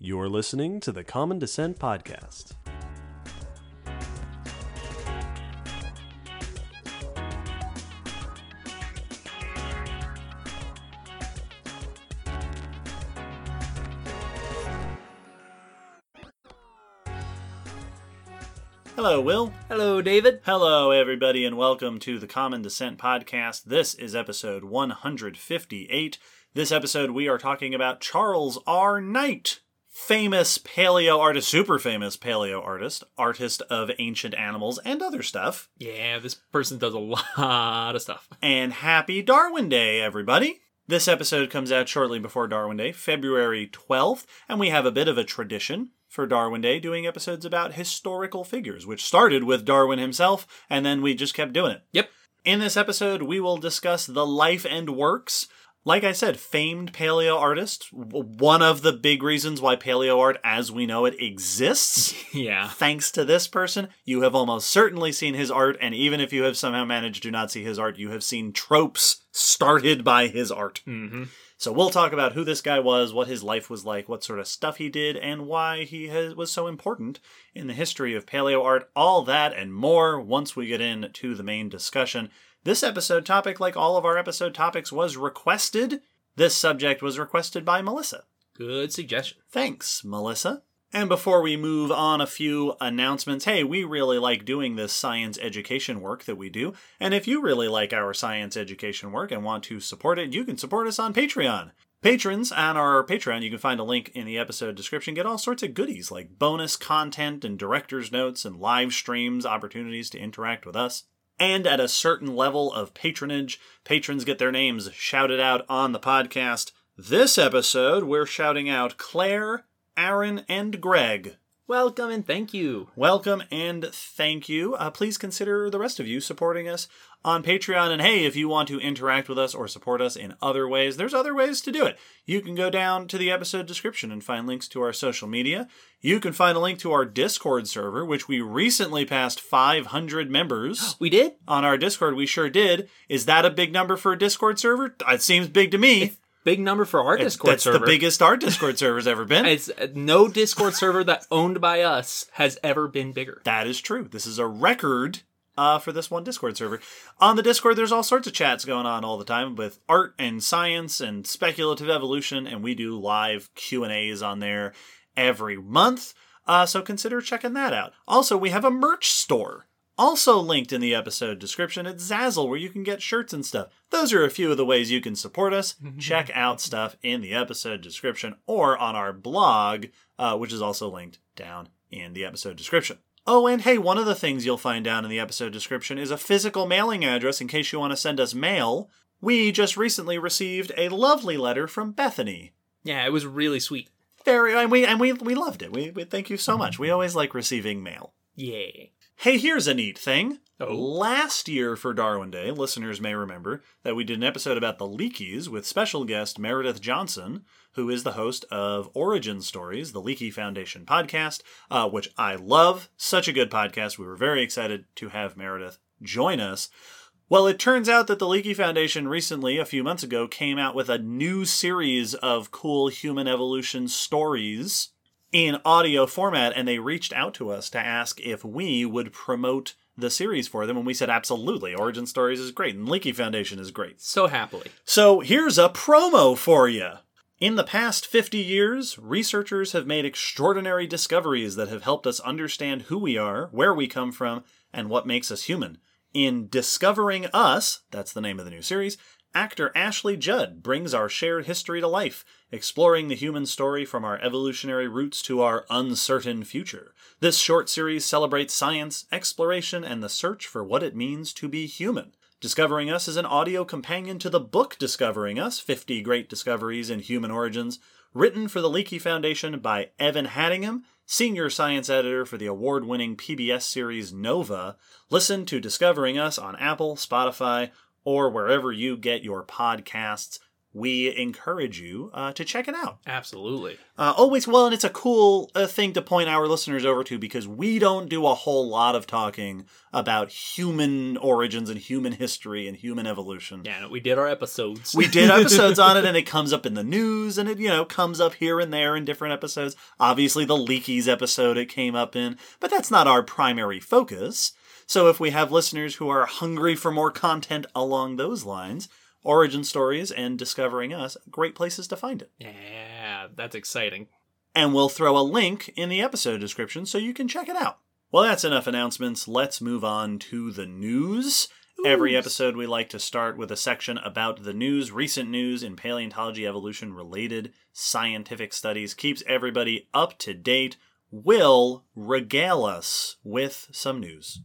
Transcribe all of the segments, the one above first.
You're listening to the Common Descent Podcast. Hello, Will. Hello, David. Hello, everybody, and welcome to the Common Descent Podcast. This is episode 158. This episode, we are talking about Charles R. Knight, famous paleo artist, super famous paleo artist, artist of ancient animals and other stuff. Yeah, this person does a lot of stuff. And happy Darwin Day, everybody. This episode comes out shortly before Darwin Day, February 12th, and we have a bit of a tradition for Darwin Day doing episodes about historical figures, which started with Darwin himself, and then we just kept doing it. Yep. In this episode, we will discuss the life and works. Like I said, famed paleo artist, one of the big reasons why paleo art as we know it exists. Yeah. Thanks to this person, you have almost certainly seen his art, and even if you have somehow managed to not see his art, you have seen tropes started by his art. Mm-hmm. So we'll talk about who this guy was, what his life was like, what sort of stuff he did, and why he has, was so important in the history of paleo art. All that and more once we get into the main discussion. This episode topic, like all of our episode topics, was requested. This subject was requested by Melissa. Good suggestion. Thanks, Melissa. And before we move on, a few announcements. Hey, we really like doing this science education work that we do. And if you really like our science education work and want to support it, you can support us on Patreon. Patrons on our Patreon, you can find a link in the episode description, get all sorts of goodies like bonus content and director's notes and live streams, opportunities to interact with us. And at a certain level of patronage, patrons get their names shouted out on the podcast. This episode, we're shouting out Claire, Aaron, and Greg. Welcome and thank you. Welcome and thank you. Uh, please consider the rest of you supporting us on Patreon. And hey, if you want to interact with us or support us in other ways, there's other ways to do it. You can go down to the episode description and find links to our social media. You can find a link to our Discord server, which we recently passed 500 members. We did? on our Discord, we sure did. Is that a big number for a Discord server? It seems big to me. Big number for our It's- Discord that's server. the biggest our Discord server's ever been. It's uh, no Discord server that owned by us has ever been bigger. That is true. This is a record uh, for this one Discord server. On the Discord, there's all sorts of chats going on all the time with art and science and speculative evolution, and we do live Q and A's on there every month. Uh, so consider checking that out. Also, we have a merch store. Also linked in the episode description at Zazzle, where you can get shirts and stuff. Those are a few of the ways you can support us. Check out stuff in the episode description or on our blog, uh, which is also linked down in the episode description. Oh, and hey, one of the things you'll find down in the episode description is a physical mailing address in case you want to send us mail. We just recently received a lovely letter from Bethany. Yeah, it was really sweet. Very, and we and we we loved it. We, we thank you so much. We always like receiving mail. Yeah. Hey, here's a neat thing. Oh. Last year for Darwin Day, listeners may remember that we did an episode about the Leakeys with special guest Meredith Johnson, who is the host of Origin Stories, the Leakey Foundation podcast, uh, which I love. Such a good podcast. We were very excited to have Meredith join us. Well, it turns out that the Leakey Foundation recently, a few months ago, came out with a new series of cool human evolution stories in audio format, and they reached out to us to ask if we would promote the series for them, and we said absolutely. Origin Stories is great, and Leakey Foundation is great. So happily. So here's a promo for you. In the past 50 years, researchers have made extraordinary discoveries that have helped us understand who we are, where we come from, and what makes us human. In Discovering Us, that's the name of the new series, actor Ashley Judd brings our shared history to life, exploring the human story from our evolutionary roots to our uncertain future. This short series celebrates science, exploration, and the search for what it means to be human. Discovering Us is an audio companion to the book Discovering Us 50 Great Discoveries in Human Origins, written for the Leakey Foundation by Evan Hadingham, senior science editor for the award winning PBS series Nova. Listen to Discovering Us on Apple, Spotify, or wherever you get your podcasts. we encourage you uh, to check it out. Absolutely. Uh, always, well, and it's a cool uh, thing to point our listeners over to because we don't do a whole lot of talking about human origins and human history and human evolution. Yeah, no, we did our episodes. We did episodes on it, and it comes up in the news, and it you know comes up here and there in different episodes. Obviously, the Leakeys episode it came up in, but that's not our primary focus. So, if we have listeners who are hungry for more content along those lines, origin stories and discovering us, great places to find it. yeah, that's exciting. And we'll throw a link in the episode description so you can check it out. Well, that's enough announcements. Let's move on to the news. Every episode, we like to start with a section about the news, recent news in paleontology, evolution related scientific studies, keeps everybody up to date, will regale us with some news.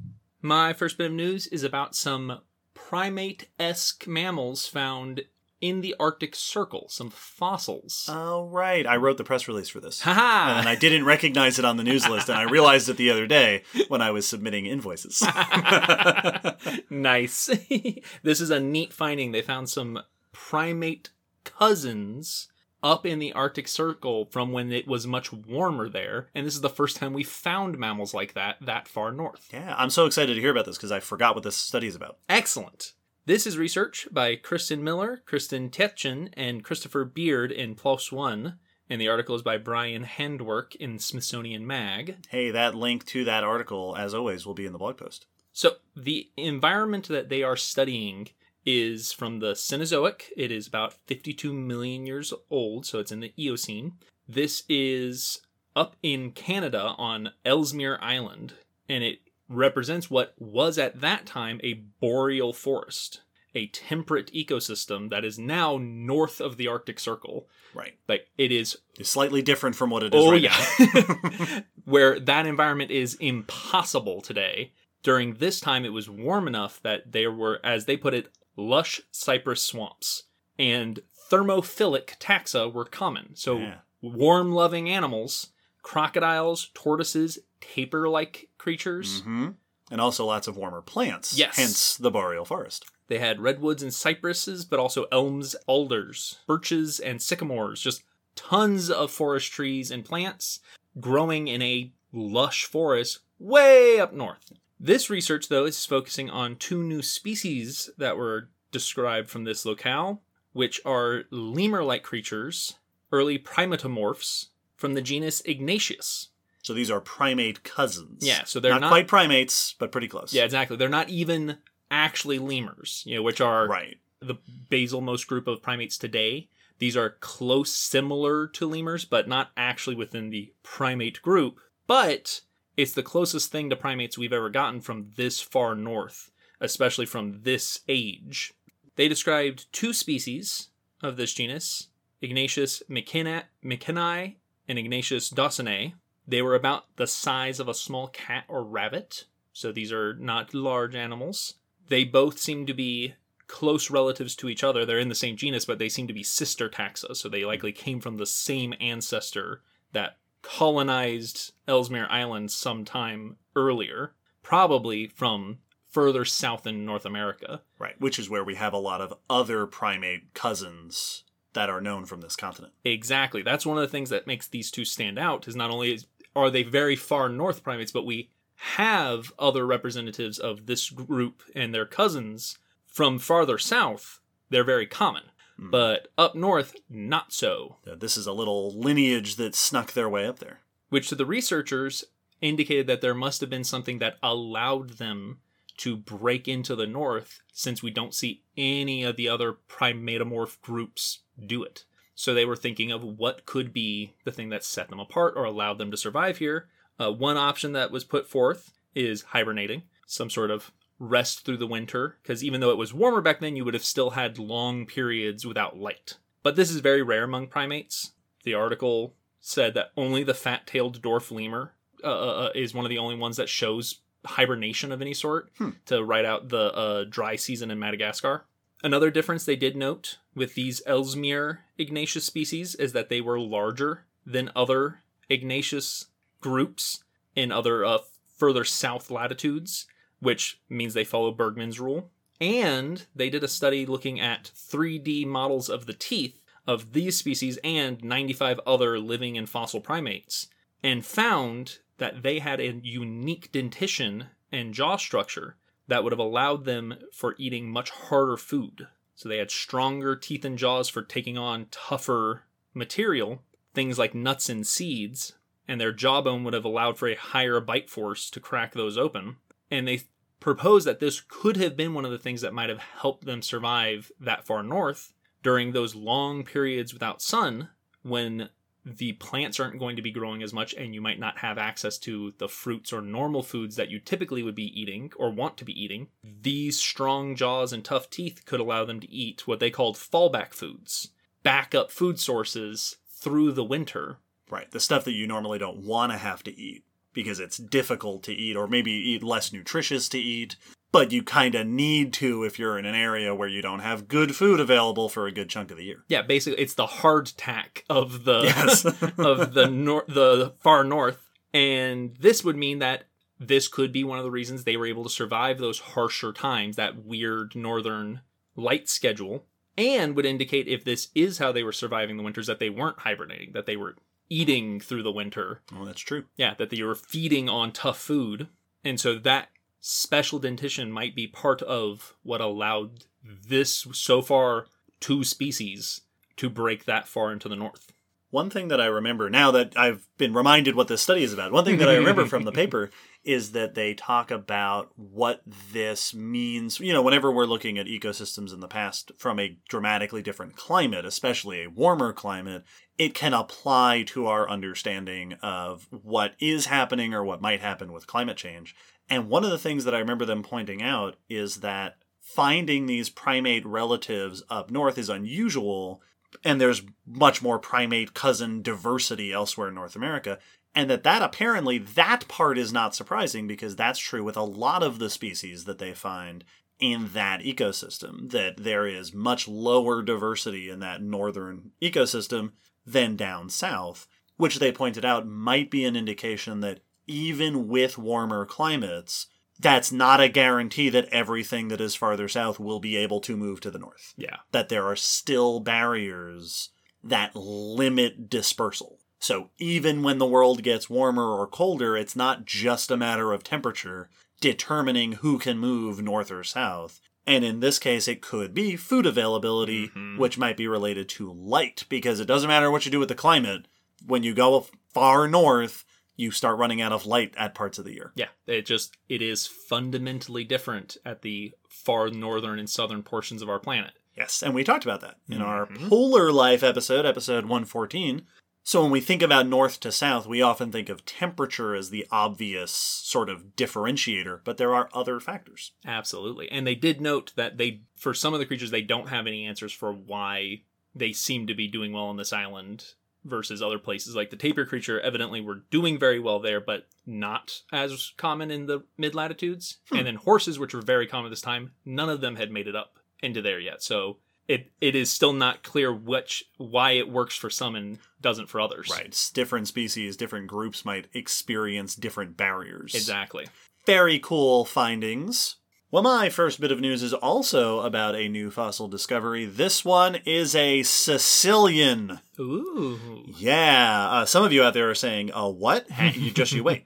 My first bit of news is about some primate esque mammals found in the Arctic Circle, some fossils. Oh, right. I wrote the press release for this. Haha! And I didn't recognize it on the news list, and I realized it the other day when I was submitting invoices. nice. this is a neat finding. They found some primate cousins up in the Arctic Circle from when it was much warmer there, and this is the first time we found mammals like that that far north. yeah, I'm so excited to hear about this because I forgot what this study is about. Excellent. This is research by Kristen Miller, Kristen Tietjen, and Christopher Beard in PLOS One, and the article is by Brian Handwerk in Smithsonian Mag. Hey, that link to that article, as always, will be in the blog post. So the environment that they are studying is from the Cenozoic. It is about 52 million years old, so it's in the Eocene. This is up in Canada on Ellesmere Island, and it represents what was at that time a boreal forest, a temperate ecosystem that is now north of the Arctic Circle. Right. Like it is It's slightly different from what it is Oh right yeah, where that environment is impossible today. During this time, it was warm enough that there were, as they put it, lush cypress swamps, and thermophilic taxa were common. So Yeah. warm-loving animals, crocodiles, tortoises, tapir-like creatures. hmm And also lots of warmer plants. Yes. Hence the boreal forest. They had redwoods and cypresses, but also elms, alders, birches, and sycamores. Just tons of forest trees and plants growing in a lush forest way up north. This research, though, is focusing on two new species that were described from this locale, which are lemur like creatures, early primatomorphs, from the genus Ignacius. So these are primate cousins. Yeah, so they're not, not- quite primates, but pretty close. Yeah, exactly. They're not even actually lemurs, you know, which are Right. the basalmost group of primates today. These are close, similar to lemurs, but not actually within the primate group. But it's the closest thing to primates we've ever gotten from this far north, especially from this age. They described two species of this genus Ignacius mckennai and Ignacius dawsonae. They were about the size of a small cat or rabbit, so these are not large animals. They both seem to be close relatives to each other. They're in the same genus, but they seem to be sister taxa, so they likely came from the same ancestor that colonized Ellesmere Island sometime earlier, probably from further south in North America. Right. Which is where we have a lot of other primate cousins that are known from this continent. Exactly. That's one of the things that makes these two stand out is not only is, are they very far north primates, but we have other representatives of this group and their cousins from farther south. They're very common. But up north, not so. This is a little lineage that snuck their way up there. Which to the researchers indicated that there must have been something that allowed them to break into the north since we don't see any of the other primatomorph groups do it. So they were thinking of what could be the thing that set them apart or allowed them to survive here. Uh, one option that was put forth is hibernating, some sort of rest through the winter, because even though it was warmer back then, you would have still had long periods without light. But this is very rare among primates. The article said that only the fat tailed dwarf lemur uh, uh, is one of the only ones that shows hibernation of any sort to ride out the uh, dry season in Madagascar. Another difference they did note with these Ellesmere Ignacius species is that they were larger than other Ignacius groups in other uh, further south latitudes, which means they follow Bergmann's rule. And they did a study looking at 3D models of the teeth of these species and 95 other living and fossil primates and found that they had a unique dentition and jaw structure that would have allowed them for eating much harder food. So they had stronger teeth and jaws for taking on tougher material, things like nuts and seeds, and their jawbone would have allowed for a higher bite force to crack those open. And they proposed that this could have been one of the things that might have helped them survive that far north during those long periods without sun when the plants aren't going to be growing as much and you might not have access to the fruits or normal foods that you typically would be eating or want to be eating. These strong jaws and tough teeth could allow them to eat what they called fallback foods, backup food sources through the winter. Right. The stuff that you normally don't want to have to eat because it's difficult to eat or maybe eat less nutritious to eat but you kind of need to if you're in an area where you don't have good food available for a good chunk of the year. Yeah, basically it's the hardtack of the Yes. of the nor- the far north and this would mean that this could be one of the reasons they were able to survive those harsher times, that weird northern light schedule, and would indicate if this is how they were surviving the winters that they weren't hibernating, that they were eating through the winter. Oh, that's true. Yeah, that they were feeding on tough food. And so that special dentition might be part of what allowed this so far two species to break that far into the north. One thing that I remember now that I've been reminded what this study is about, one thing that I remember from the paper is that they talk about what this means. You know, whenever we're looking at ecosystems in the past from a dramatically different climate, especially a warmer climate, it can apply to our understanding of what is happening or what might happen with climate change. And one of the things that I remember them pointing out is that finding these primate relatives up north is unusual and there's much more primate cousin diversity elsewhere in North America and that that apparently that part is not surprising because that's true with a lot of the species that they find in that ecosystem that there is much lower diversity in that northern ecosystem than down south which they pointed out might be an indication that even with warmer climates that's not a guarantee that everything that is farther south will be able to move to the north Yeah. that there are still barriers that limit dispersal. So even when the world gets warmer or colder, it's not just a matter of temperature determining who can move north or south. And in this case, it could be food availability, Mhm. which might be related to light, because it doesn't matter what you do with the climate. When you go far north, you start running out of light at parts of the year. Yeah, it just it is fundamentally different at the far northern and southern portions of our planet. Yes, and we talked about that in our Mhm. polar life episode, episode 114. So when we think about north to south, we often think of temperature as the obvious sort of differentiator, but there are other factors. Absolutely. And they did note that they for some of the creatures they don't have any answers for why they seem to be doing well on this island versus other places. Like the tapir creature evidently were doing very well there, but not as common in the mid latitudes. Hmm. And then horses, which were very common this time, none of them had made it up into there yet. So it it is still not clear which why it works for some and doesn't for others. Right. Different species, different groups might experience different barriers. Exactly. Very cool findings. Well, my first bit of news is also about a new fossil discovery. This one is a caecilian. Ooh. Yeah, uh, some of you out there are saying, "Uh, what?" You just you wait.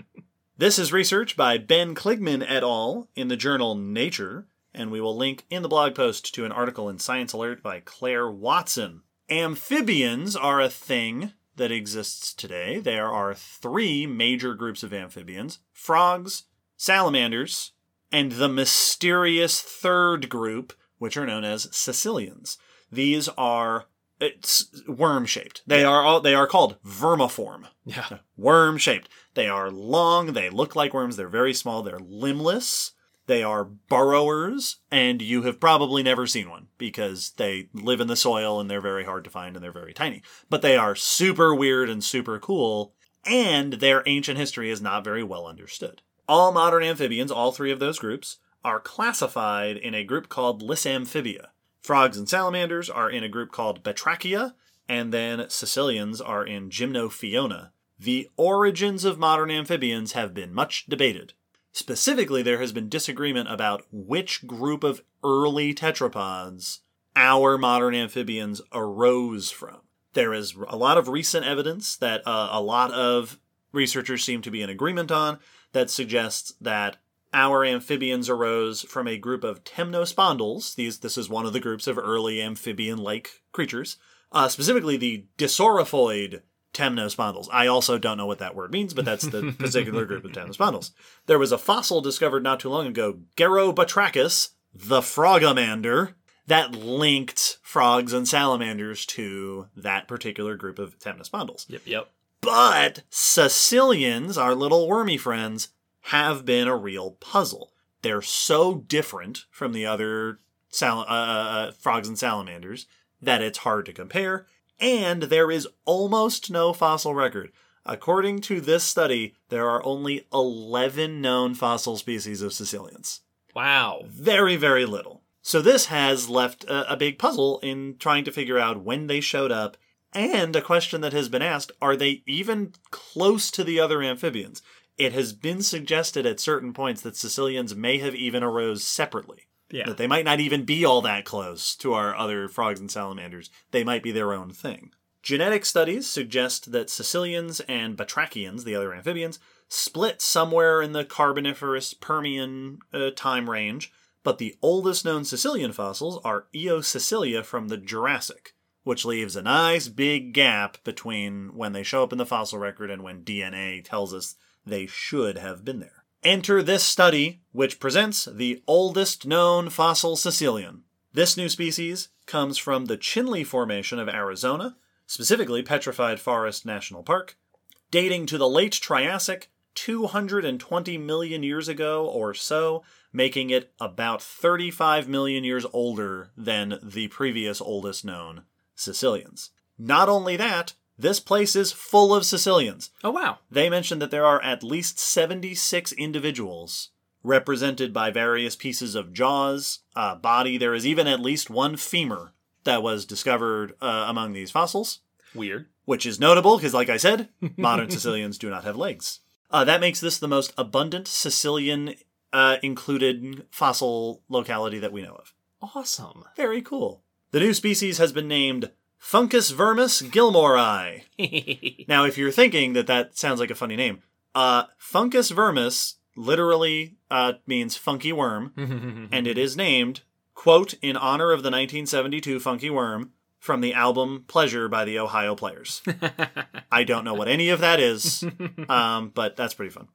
this is research by Ben Kligman et al. in the journal Nature, and we will link in the blog post to an article in Science Alert by Claire Watson. Amphibians are a thing that exists today. There are three major groups of amphibians: frogs, salamanders, and the mysterious third group, which are known as caecilians. These are it's worm shaped. They are all they are called vermiform. Yeah. Worm shaped. They are long, they look like worms, they're very small, they're limbless, they are burrowers, and you have probably never seen one because they live in the soil and they're very hard to find and they're very tiny. But they are super weird and super cool, and their ancient history is not very well understood. All modern amphibians, all three of those groups, are classified in a group called Lissamphibia. Frogs and salamanders are in a group called Batrachia, and then caecilians are in Gymnophiona. The origins of modern amphibians have been much debated. Specifically, there has been disagreement about which group of early tetrapods our modern amphibians arose from. There is a lot of recent evidence that uh, a lot of researchers seem to be in agreement on that suggests that our amphibians arose from a group of temnospondyls. These, this is one of the groups of early amphibian-like creatures, uh, specifically the dissorophoid temnospondyls. I also don't know what that word means, but that's the particular group of temnospondyls. There was a fossil discovered not too long ago, Gerobatrachus, the frogamander, that linked frogs and salamanders to that particular group of temnospondyls. Yep, yep. But caecilians, our little wormy friends, have been a real puzzle. They're so different from the other sal- uh, uh, frogs and salamanders that it's hard to compare, and there is almost no fossil record. According to this study, there are only 11 known fossil species of caecilians. Wow. Very, very little. So this has left a, a big puzzle in trying to figure out when they showed up, and a question that has been asked are they even close to the other amphibians? It has been suggested at certain points that caecilians may have even arose separately. Yeah. That they might not even be all that close to our other frogs and salamanders. They might be their own thing. Genetic studies suggest that caecilians and Batrachians, the other amphibians, split somewhere in the Carboniferous Permian uh, time range, but the oldest known caecilian fossils are Eocaecilia from the Jurassic, which leaves a nice big gap between when they show up in the fossil record and when DNA tells us they should have been there. Enter this study, which presents the oldest known fossil caecilian. This new species comes from the Chinle Formation of Arizona, specifically Petrified Forest National Park, dating to the late Triassic, 220 million years ago or so, making it about 35 million years older than the previous oldest known caecilians. Not only that, this place is full of caecilians. Oh, wow. They mentioned that there are at least 76 individuals represented by various pieces of jaws, uh, body. There is even at least one femur that was discovered uh, among these fossils, Weird. which is notable because, like I said, modern caecilians do not have legs. Uh, that makes this the most abundant caecilian uh, included fossil locality that we know of. Awesome. Very cool. The new species has been named Fungus vermis gilmori. Now, if you're thinking that that sounds like a funny name, uh, Funcusvermis literally uh, means funky worm, and it is named, quote, in honor of the 1972 Funky Worm from the album Pleasure by the Ohio Players. I don't know what any of that is, um, but that's pretty fun.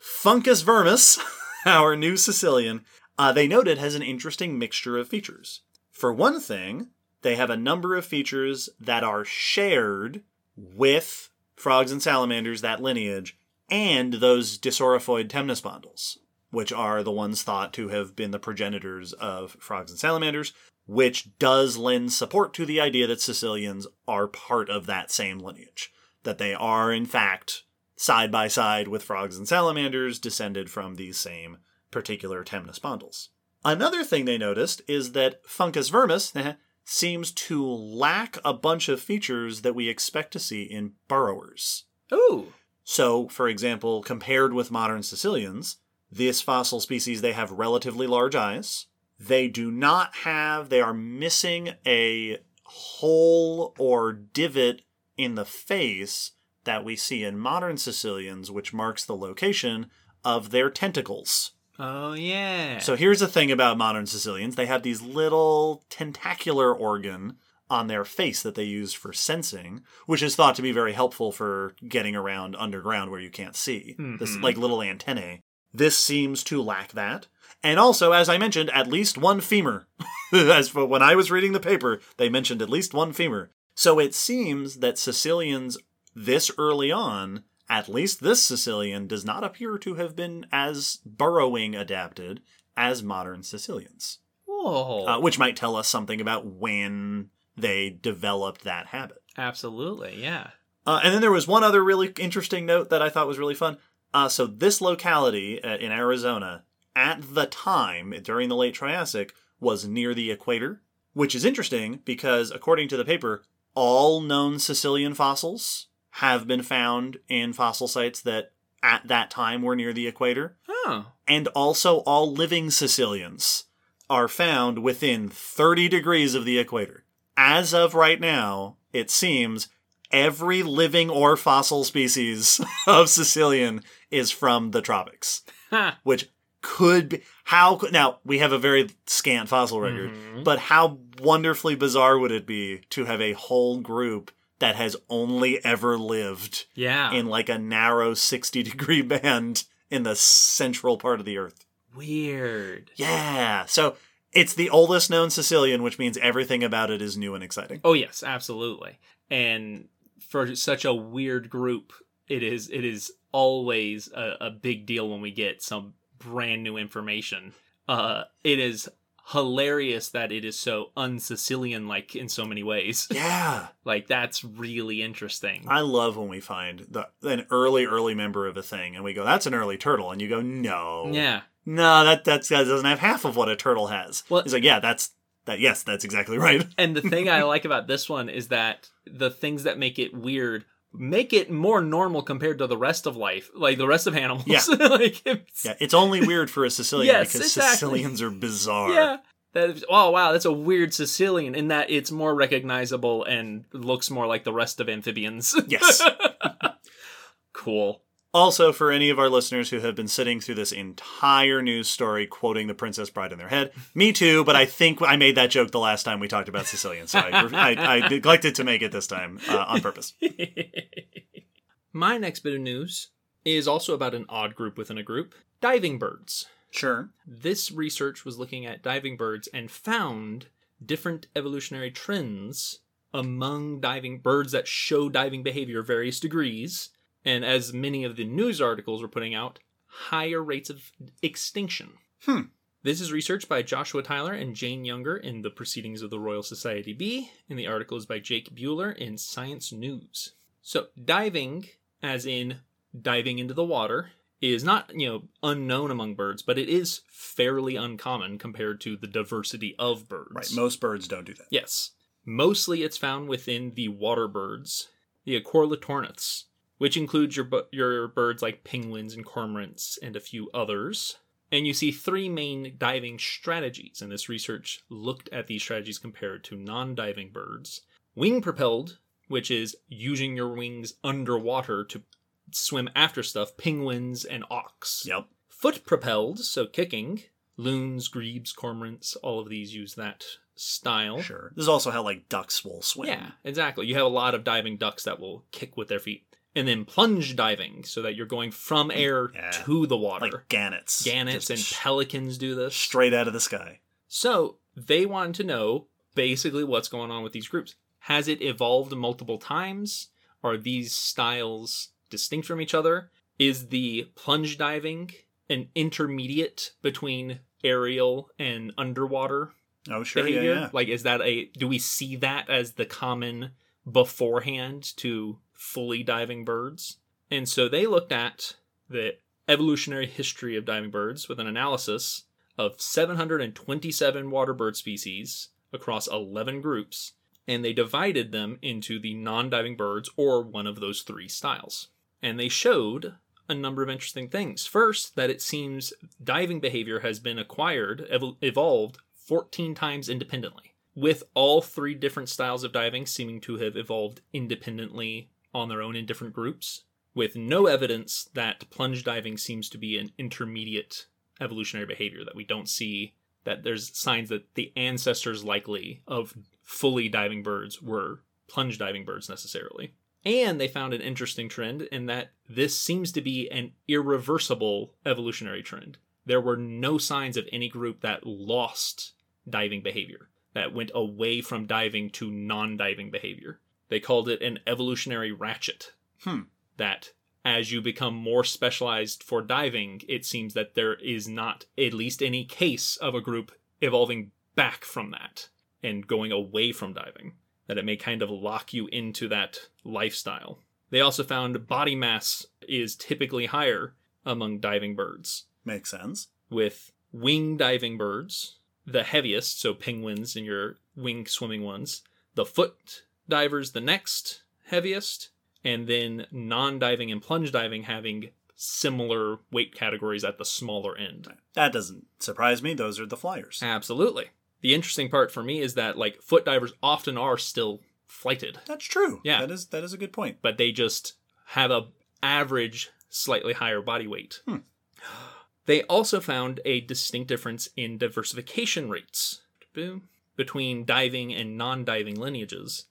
Funcusvermis, our new caecilian, uh, they noted has an interesting mixture of features. For one thing, they have a number of features that are shared with frogs and salamanders, that lineage, and those dissorophoid temnospondyls, which are the ones thought to have been the progenitors of frogs and salamanders, which does lend support to the idea that caecilians are part of that same lineage. That they are, in fact, side by side with frogs and salamanders, descended from these same particular temnospondyls. Another thing they noticed is that Funcusvermis eh, seems to lack a bunch of features that we expect to see in burrowers. Ooh. So, for example, compared with modern caecilians, this fossil species they have relatively large eyes. They do not have they are missing a hole or divot in the face that we see in modern caecilians, which marks the location of their tentacles. Oh, yeah. So here's the thing about modern caecilians they have these little tentacular organ on their face that they use for sensing, which is thought to be very helpful for getting around underground where you can't see. This mm-hmm. like little antennae. This seems to lack that. And also, as I mentioned, at least one femur. as for when I was reading the paper, they mentioned at least one femur. So it seems that caecilians this early on at least this caecilian does not appear to have been as burrowing adapted as modern caecilians, Whoa. uh, which might tell us something about when they developed that habit. Absolutely, yeah. Uh, and then there was one other really interesting note that I thought was really fun. Uh, so this locality uh, in Arizona, at the time during the late Triassic, was near the equator, which is interesting because according to the paper, all known caecilian fossils have been found in fossil sites that at that time were near the equator. Oh. and also all living caecilians are found within 30 degrees of the equator. As of right now, it seems every living or fossil species of caecilian is from the tropics, which could be how now we have a very scant fossil record, Mhm. but how wonderfully bizarre would it be to have a whole group that has only ever lived Yeah. in like a narrow 60 degree band in the central part of the earth. Weird. Yeah. So it's the oldest known caecilian, which means everything about it is new and exciting. Oh yes, absolutely. And for such a weird group, it is it is always a, a big deal when we get some brand new information. Uh, it is hilarious that it is so un-caecilian like in so many ways. Yeah. like that's really interesting. I love when we find the, an early, early member of a thing and we go, that's an early turtle. And you go, no. yeah. No, that, that's, that doesn't have half of what a turtle has. Well- He's like, yeah, that's, that, yes, that's exactly right. And the thing I like about this one is that the things that make it weird make it more normal compared to the rest of life, like the rest of animals. Yeah. like it's, Yeah. It's only weird for a caecilian Yes, because exactly. Caecilians are bizarre. Yeah. Is, oh wow, that's a weird caecilian in that it's more recognizable and looks more like the rest of amphibians. Yes. cool. Also, for any of our listeners who have been sitting through this entire news story quoting the Princess Bride in their head, me too, but I think I made that joke the last time we talked about caecilian, so I, I, I neglected to make it this time uh, on purpose. My next bit of news is also about an odd group within a group diving birds. Sure. This research was looking at diving birds and found different evolutionary trends among diving birds that show diving behavior various degrees, and as many of the news articles were putting out, higher rates of extinction. Hmm. This is research by Joshua Tyler and Jane Younger in the Proceedings of the Royal Society B, and the article is by Jake Buehler in Science News. So, diving, as in diving into the water, is not, you know, unknown among birds, but it is fairly uncommon compared to the diversity of birds. Right. Most birds don't do that. Yes. Mostly it's found within the water birds, the Aequorlitornithes, which includes your your birds like penguins and cormorants and a few others. And you see three main diving strategies, and this research looked at these strategies compared to non-diving birds. Wing propelled, which is using your wings underwater to swim after stuff, penguins and auks. Yep. Foot propelled, so kicking, loons, grebes, cormorants, all of these use that style. Sure. This is also how like ducks will swim. Yeah, exactly. You have a lot of diving ducks that will kick with their feet. And then plunge diving, so that you're going from air Yeah. to the water. Like gannets. Gannets Just and pelicans do this. straight out of the sky. So they wanted to know basically what's going on with these groups. Has it evolved multiple times? Are these styles distinct from each other? Is the plunge diving an intermediate between aerial and underwater Oh, sure. behavior? Yeah, yeah. Like, is that a do we see that as the common beforehand to fully diving birds? And so they looked at the evolutionary history of diving birds with an analysis of 727 water bird species across 11 groups, and they divided them into the non diving birds or one of those three styles. And they showed a number of interesting things. First, that it seems diving behavior has been acquired, ev- evolved 14 times independently, with all three different styles of diving seeming to have evolved independently on their own in different groups, with no evidence that plunge diving seems to be an intermediate evolutionary behavior, that we don't see that there's signs that the ancestors likely of fully diving birds were plunge diving birds necessarily. And they found an interesting trend in that this seems to be an irreversible evolutionary trend. There were no signs of any group that lost diving behavior, that went away from diving to non diving behavior. They called it an evolutionary ratchet. Hmm. That as you become more specialized for diving, it seems that there is not at least any case of a group evolving back from that and going away from diving. That it may kind of lock you into that lifestyle. They also found body mass is typically higher among diving birds Makes sense. with wing diving birds, the heaviest, so penguins and your wing swimming ones, the foot divers, the next heaviest, and then non diving and plunge diving having similar weight categories at the smaller end. That doesn't surprise me. Those are the flyers. Absolutely. The interesting part for me is that like foot divers often are still flighted, That's true. Yeah. That is that is a good point. but they just have a average slightly higher body weight. Hmm. They also found a distinct difference in diversification rates Boom. between diving and non-diving lineages,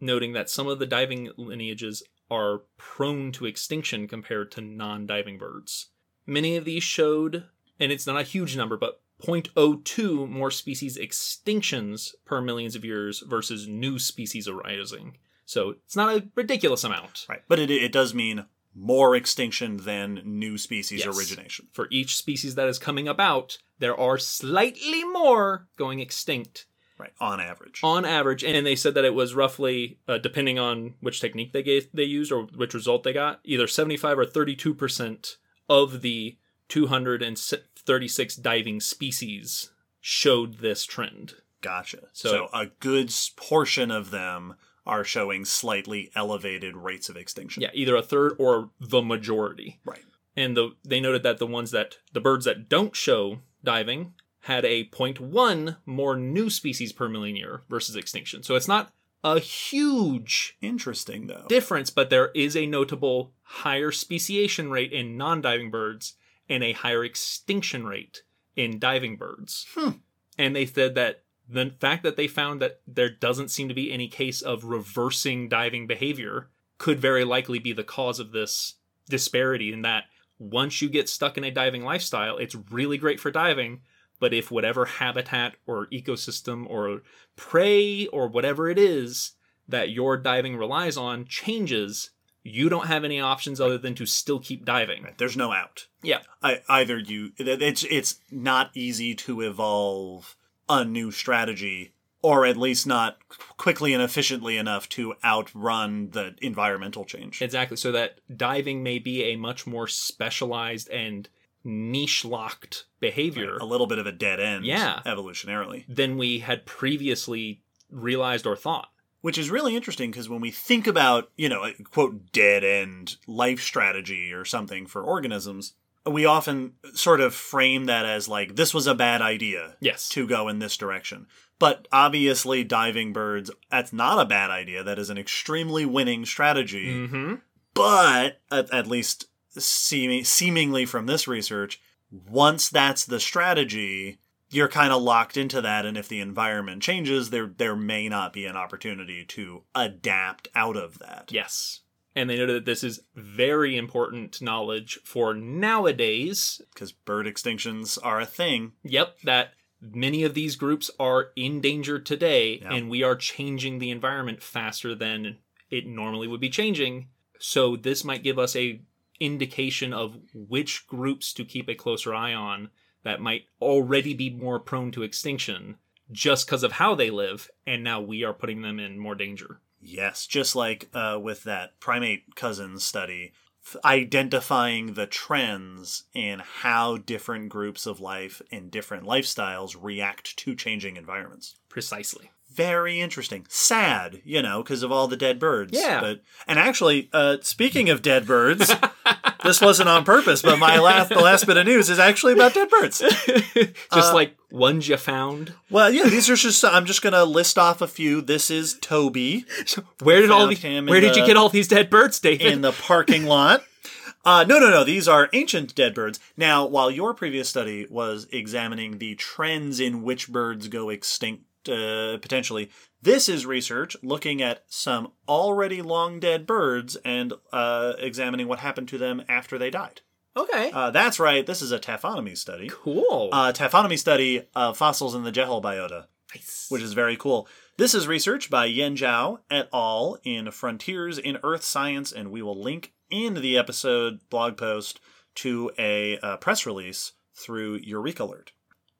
noting that some of the diving lineages are prone to extinction compared to non-diving birds. Many of these showed, and it's not a huge number, but 0.02 more species extinctions per millions of years versus new species arising. So it's not a ridiculous amount. Right. But it it does mean more extinction than new species Yes. origination. For each species that is coming about, there are slightly more going extinct Right. On average. on average. And they said that it was roughly, uh, depending on which technique they gave, they used or which result they got, either 75 or 32 percent of the 236 diving species showed this trend. Gotcha. So- So, a good portion of them are showing slightly elevated rates of extinction. Yeah, either a third or the majority. Right. and the they noted that the ones that the birds that don't show diving had a 0.1 more new species per million year versus extinction. So it's not a huge Interesting though. difference, but there is a notable higher speciation rate in non-diving birds and a higher extinction rate in diving birds. Hmm. And they said that the fact that they found that there doesn't seem to be any case of reversing diving behavior could very likely be the cause of this disparity in that once you get stuck in a diving lifestyle, it's really great for diving, but if whatever habitat or ecosystem or prey or whatever it is that your diving relies on changes, you don't have any options other than to still keep diving. Right, There's no out. Yeah. I, either you it's it's not easy to evolve a new strategy or at least not quickly and efficiently enough to outrun the environmental change. Exactly. So that diving may be a much more specialized and niche locked behavior a little bit of a dead end Yeah. evolutionarily. than we had previously realized or thought. Which is really interesting because when we think about, you know, a quote, dead end life strategy or something for organisms, we often sort of frame that as like, this was a bad idea Yes. to go in this direction. But obviously, diving birds, that's not a bad idea. That is an extremely winning strategy. Mm-hmm. But at, at least seeming, seemingly from this research, once that's the strategy, you're kind of locked into that. And if the environment changes, there there may not be an opportunity to adapt out of that. Yes. And they noted that this is very important knowledge for nowadays. Because bird extinctions are a thing. Yep, that many of these groups are in danger today, Yeah. and we are changing the environment faster than it normally would be changing. So this might give us a indication of which groups to keep a closer eye on that might already be more prone to extinction just because of how they live, and now we are putting them in more danger. Yes, just like uh, with that primate cousins study, identifying the trends in how different groups of life and different lifestyles react to changing environments. Precisely. Very interesting. Sad, you know, because of all the dead birds. Yeah. But and actually, uh, speaking of dead birds, this wasn't on purpose, but my last the last bit of news is actually about dead birds. just like ones you found. Well, yeah, these are just. I'm just gonna list off a few. This is Toby. Where did all these? Where did you get all these dead birds, David? in the parking lot. Uh, no, no, no. These are ancient dead birds. Now, while your previous study was examining the trends in which birds go extinct uh, potentially, this is research looking at some already long dead birds and uh, examining what happened to them after they died. okay. Uh, that's right. This is a taphonomy study. cool. Uh, taphonomy study of fossils in the Jehol biota nice. which is very cool. This is research by Yen Zhao et al. in Frontiers in Earth Science, and we will link in the episode blog post to a uh, press release through EurekAlert.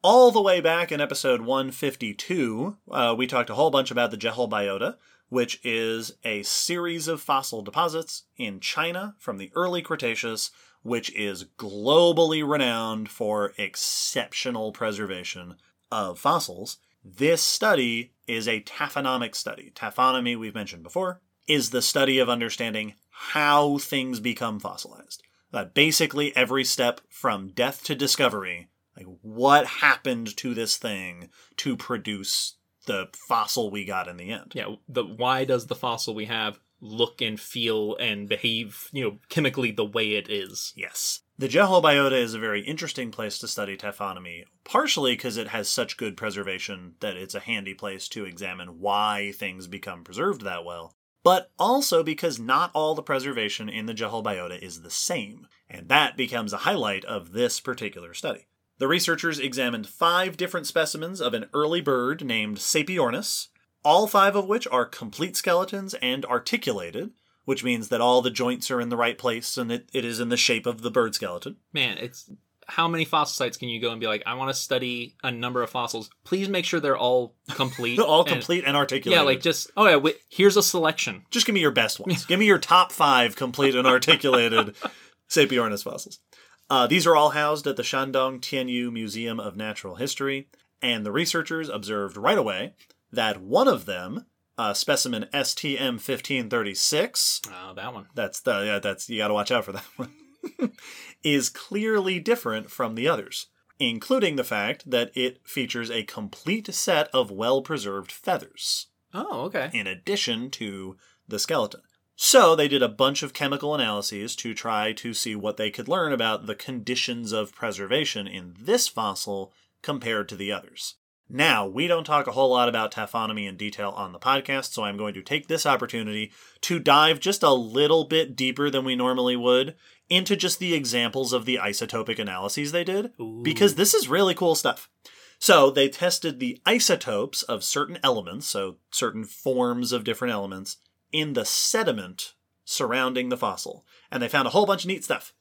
All the way back in episode 152, uh, we talked a whole bunch about the Jehol biota, which is a series of fossil deposits in China from the early Cretaceous, which is globally renowned for exceptional preservation of fossils. This study is a taphonomic study. Taphonomy, we've mentioned before, is the study of understanding how things become fossilized. Uh, basically, every step from death to discovery. Like, what happened to this thing to produce the fossil we got in the end? Yeah, the why does the fossil we have look and feel and behave, you know, chemically the way it is? Yes. The Jehol biota is a very interesting place to study taphonomy, partially because it has such good preservation that it's a handy place to examine why things become preserved that well, but also because not all the preservation in the Jehol biota is the same, and that becomes a highlight of this particular study. The researchers examined five different specimens of an early bird named Sapeornis, all five of which are complete skeletons and articulated, which means that all the joints are in the right place and it, it is in the shape of the bird skeleton. Man, it's how many fossil sites can you go and be like, I want to study a number of fossils. Please make sure they're all complete. all and- complete and articulated. Yeah, like just oh yeah, wait, here's a selection. just give me your best ones. give me your top five complete and articulated Sapeornis fossils. Uh, these are all housed at the Shandong Tianyu Museum of Natural History, and the researchers observed right away that one of them, uh, specimen STM 1536, Oh, that one. that's the yeah, that's you got to watch out for that one. is clearly different from the others, including the fact that it features a complete set of well-preserved feathers Oh, okay. in addition to the skeleton. So they did a bunch of chemical analyses to try to see what they could learn about the conditions of preservation in this fossil compared to the others. Now, we don't talk a whole lot about taphonomy in detail on the podcast, so I'm going to take this opportunity to dive just a little bit deeper than we normally would into just the examples of the isotopic analyses they did, because this is really cool stuff. So they tested the isotopes of certain elements, so certain forms of different elements, in the sediment surrounding the fossil. And they found a whole bunch of neat stuff.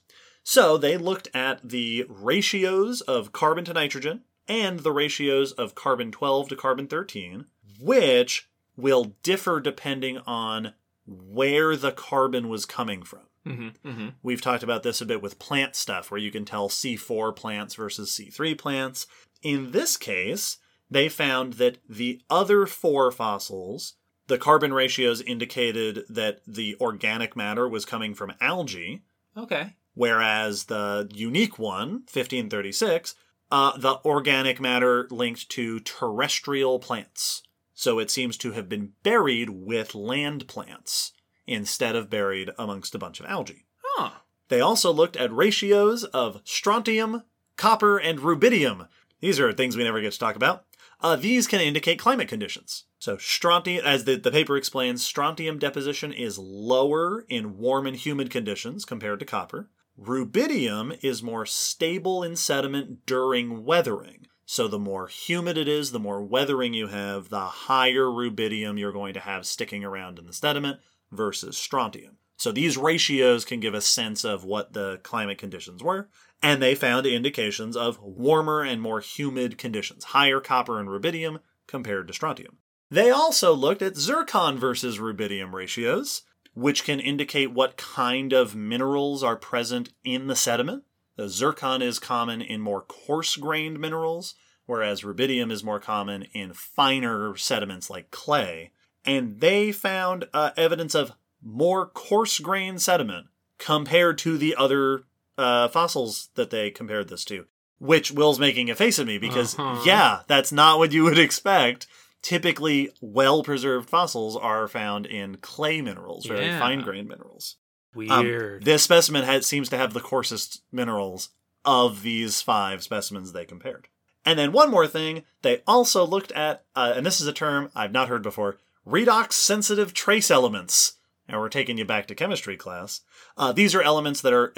So they looked at the ratios of carbon to nitrogen and the ratios of carbon 12 to carbon 13, which will differ depending on where the carbon was coming from. Mm-hmm, mm-hmm. We've talked about this a bit with plant stuff, where you can tell C4 plants versus C3 plants. In this case, they found that the other four fossils, the carbon ratios indicated that the organic matter was coming from algae, Okay. whereas the unique one, 1536, uh, the organic matter linked to terrestrial plants. So it seems to have been buried with land plants instead of buried amongst a bunch of algae. Huh. They also looked at ratios of strontium, copper, and rubidium. These are things we never get to talk about. Uh, these can indicate climate conditions. So, strontium, as the, the paper explains, strontium deposition is lower in warm and humid conditions compared to copper. Rubidium is more stable in sediment during weathering. So, the more humid it is, the more weathering you have, the higher rubidium you're going to have sticking around in the sediment versus strontium. So these ratios can give a sense of what the climate conditions were, and they found indications of warmer and more humid conditions, higher copper and rubidium compared to strontium. They also looked at zircon versus rubidium ratios, which can indicate what kind of minerals are present in the sediment. The zircon is common in more coarse grained minerals, whereas rubidium is more common in finer sediments like clay and they found uh, evidence of more coarse grained sediment compared to the other uh, fossils that they compared this to. Which Will's making a face at me because, Uh-huh. yeah, that's not what you would expect. Typically, well preserved fossils are found in clay minerals, very Yeah. fine grained minerals. Weird. Um, this specimen has, seems to have the coarsest minerals of these five specimens they compared. And then one more thing, they also looked at, uh, and this is a term I've not heard before, redox sensitive trace elements. And we're taking you back to chemistry class. Uh, these are elements that are,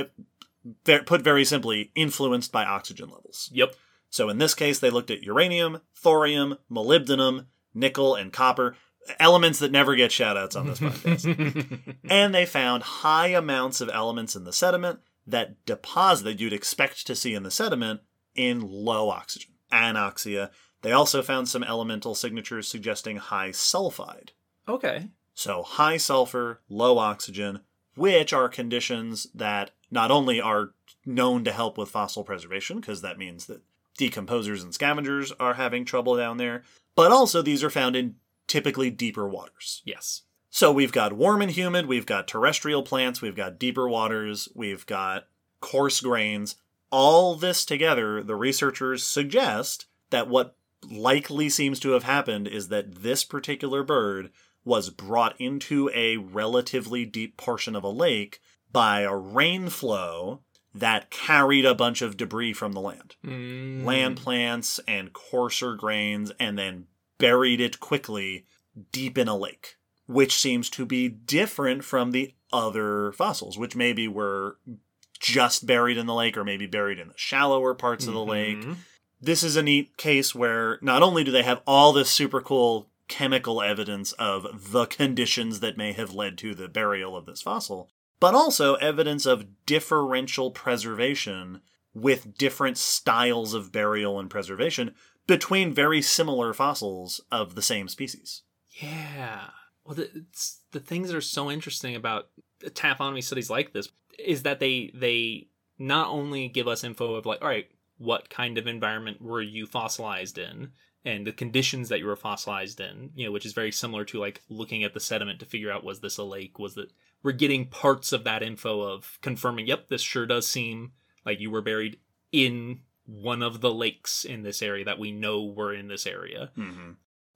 put very simply, influenced by oxygen levels. yep. So in this case, they looked at uranium, thorium, molybdenum, nickel, and copper, elements that never get shoutouts on this podcast and they found high amounts of elements in the sediment that deposit that you'd expect to see in the sediment in low oxygen anoxia they also found some elemental signatures suggesting high sulfide okay. so high sulfur low oxygen which are conditions that not only are known to help with fossil preservation because that means that decomposers and scavengers are having trouble down there but also these are found in typically deeper waters Yes. so we've got warm and humid, we've got terrestrial plants, we've got deeper waters, we've got coarse grains. All this together, the researchers suggest that what likely seems to have happened is that this particular bird was brought into a relatively deep portion of a lake by a rain flow that carried a bunch of debris from the land. Mm. Land plants and coarser grains, and then buried it quickly deep in a lake, which seems to be different from the other fossils, which maybe were just buried in the lake or maybe buried in the shallower parts of the lake. Mhm. This is a neat case where not only do they have all this super cool chemical evidence of the conditions that may have led to the burial of this fossil, but also evidence of differential preservation with different styles of burial and preservation between very similar fossils of the same species. Yeah. Well, the, the things that are so interesting about taphonomy studies like this is that they they not only give us info of like, all right, what kind of environment were you fossilized in, and the conditions that you were fossilized in, you know, which is very similar to like looking at the sediment to figure out was this a lake, was it? We're getting parts of that info of confirming, yep, this sure does seem like you were buried in one of the lakes in this area that we know were in this area Mm-hmm.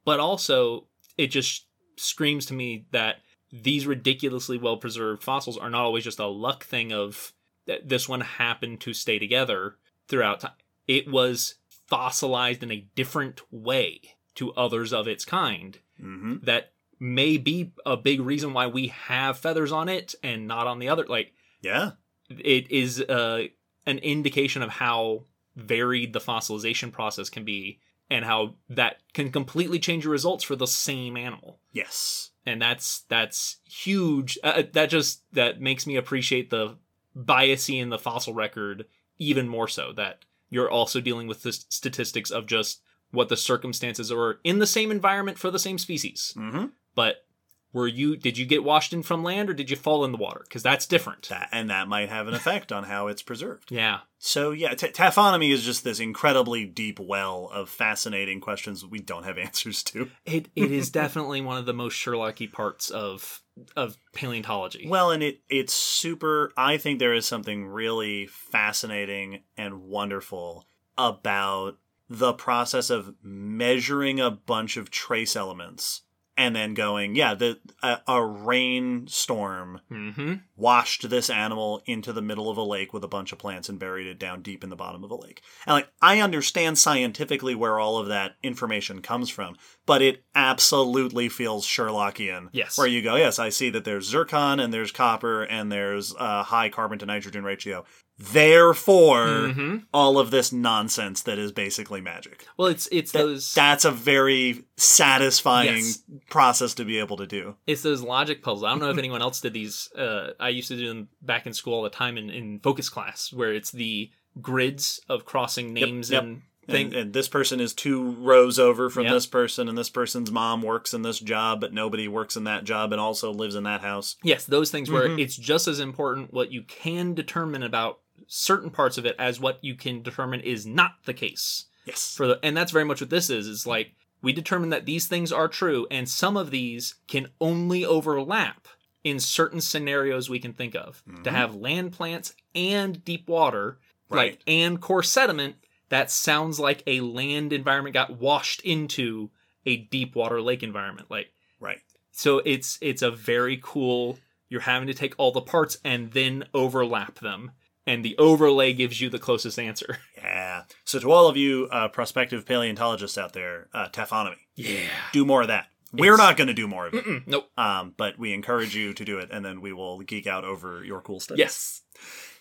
but also it just screams to me that these ridiculously well preserved fossils are not always just a luck thing of that this one happened to stay together throughout time. It was fossilized in a different way to others of its kind Mm-hmm. that may be a big reason why we have feathers on it and not on the other like Yeah. it is uh, an indication of how varied the fossilization process can be and how that can completely change your results for the same animal Yes. and that's that's huge uh, that just that makes me appreciate the biasy in the fossil record even more so that you're also dealing with the statistics of just what the circumstances are in the same environment for the same species Mm-hmm. But were you did you get washed in from land or did you fall in the water because that's different That, and that might have an effect on how it's preserved. yeah So yeah, t- taphonomy is just this incredibly deep well of fascinating questions we don't have answers to. It it is definitely one of the most Sherlocky parts of of paleontology. Well, and it it's super. I think there is something really fascinating and wonderful about the process of measuring a bunch of trace elements and then going, yeah, the a, a rainstorm mm-hmm. washed this animal into the middle of a lake with a bunch of plants and buried it down deep in the bottom of a lake. And like I understand scientifically where all of that information comes from, but it absolutely feels Sherlockian. Yes. Where you go, yes, I see that there's zircon and there's copper and there's a high carbon to nitrogen ratio. Therefore, Mm-hmm. all of this nonsense that is basically magic. Well, it's it's That- those That's a very satisfying Yes. process to be able to do. it's those logic puzzles. I don't know if anyone else did these. Uh, I used to do them back in school all the time in, in focus class, where it's the grids of crossing names yep. and And, thing. and this person is two rows over from Yep. this person, and this person's mom works in this job, but nobody works in that job and also lives in that house. Yes, those things where Mhm. it's just as important what you can determine about certain parts of it as what you can determine is not the case. Yes. for the and that's very much what this is is like we determine that these things are true and some of these can only overlap in certain scenarios we can think of to Mhm. have land plants and deep water Right. like and core sediment that sounds like a land environment got washed into a deep water lake environment like Right. so it's it's a very cool you're having to take all the parts and then overlap them and the overlay gives you the closest answer Yeah. So to all of you uh, prospective paleontologists out there, uh, taphonomy, yeah do more of that. We're It's- not going to do more of it, Mm-mm, nope um, but we encourage you to do it, and then we will geek out over your cool stuff. yes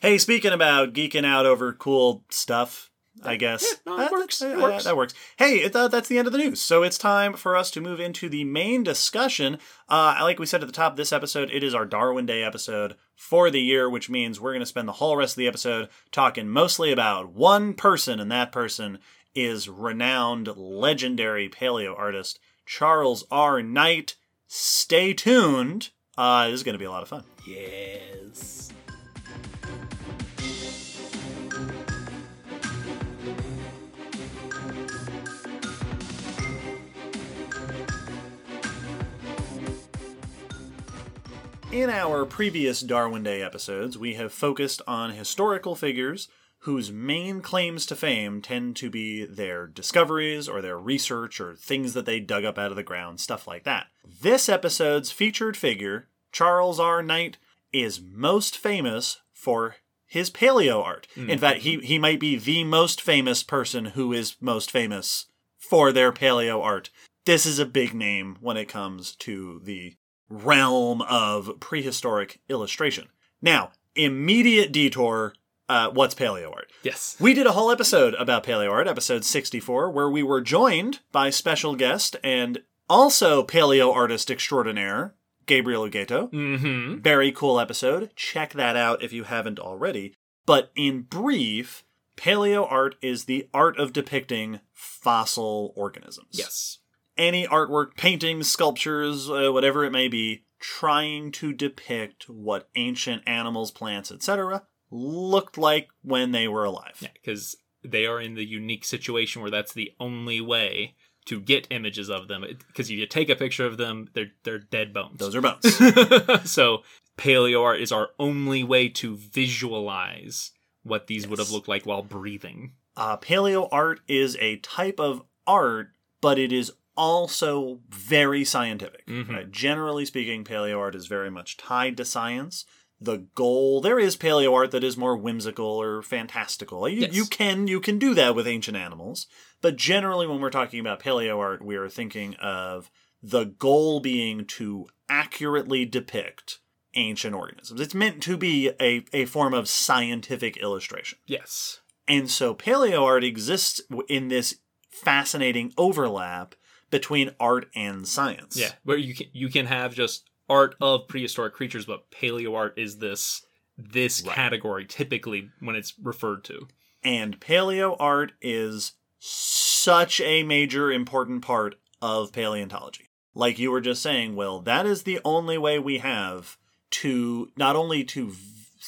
Hey, speaking about geeking out over cool stuff, I guess Yeah, no, Uh, works, uh, it uh, works. That works. Hey, it, uh, that's the end of the news. So it's time for us to move into the main discussion. Uh, like we said at the top of this episode, it is our Darwin Day episode for the year, which means we're going to spend the whole rest of the episode talking mostly about one person, and that person is renowned, legendary paleo artist Charles R. Knight. Stay tuned. Uh, this is going to be a lot of fun. Yes. In our previous Darwin Day episodes, we have focused on historical figures whose main claims to fame tend to be their discoveries or their research or things that they dug up out of the ground, stuff like that. This episode's featured figure, Charles R. Knight, is most famous for his paleo art. Hmm. In fact, he, he might be the most famous person who is most famous for their paleo art. This is a big name when it comes to the realm of prehistoric illustration. Now, immediate detour. Uh, what's paleo art? Yes. We did a whole episode about paleo art, episode 64, where we were joined by special guest and also paleo artist extraordinaire, Gabriel Ugueto. Mm-hmm. Very cool episode. Check that out if you haven't already. But in brief, paleo art is the art of depicting fossil organisms. Yes. Any artwork, paintings, sculptures, uh, whatever it may be, trying to depict what ancient animals, plants, etc., looked like when they were alive. Yeah, because they are in the unique situation where that's the only way to get images of them. Because if you take a picture of them, they're they're dead bones. Those are bones. so paleo art is our only way to visualize what these would have looked like while breathing. uh, paleo art is a type of art, but it is also very scientific. Mhm. right? Generally speaking, paleo art is very much tied to science. The goal there is paleo art that is more whimsical or fantastical. You, Yes. you can you can do that with ancient animals, but generally when we're talking about paleo art, we are thinking of the goal being to accurately depict ancient organisms. It's meant to be a, a form of scientific illustration. Yes. And so paleo art exists in this fascinating overlap between art and science. Yeah, where you can you can have just art of prehistoric creatures, but paleo art is this this Right. category typically when it's referred to. And paleo art is such a major important part of paleontology. Like you were just saying, Will, that is the only way we have to not only to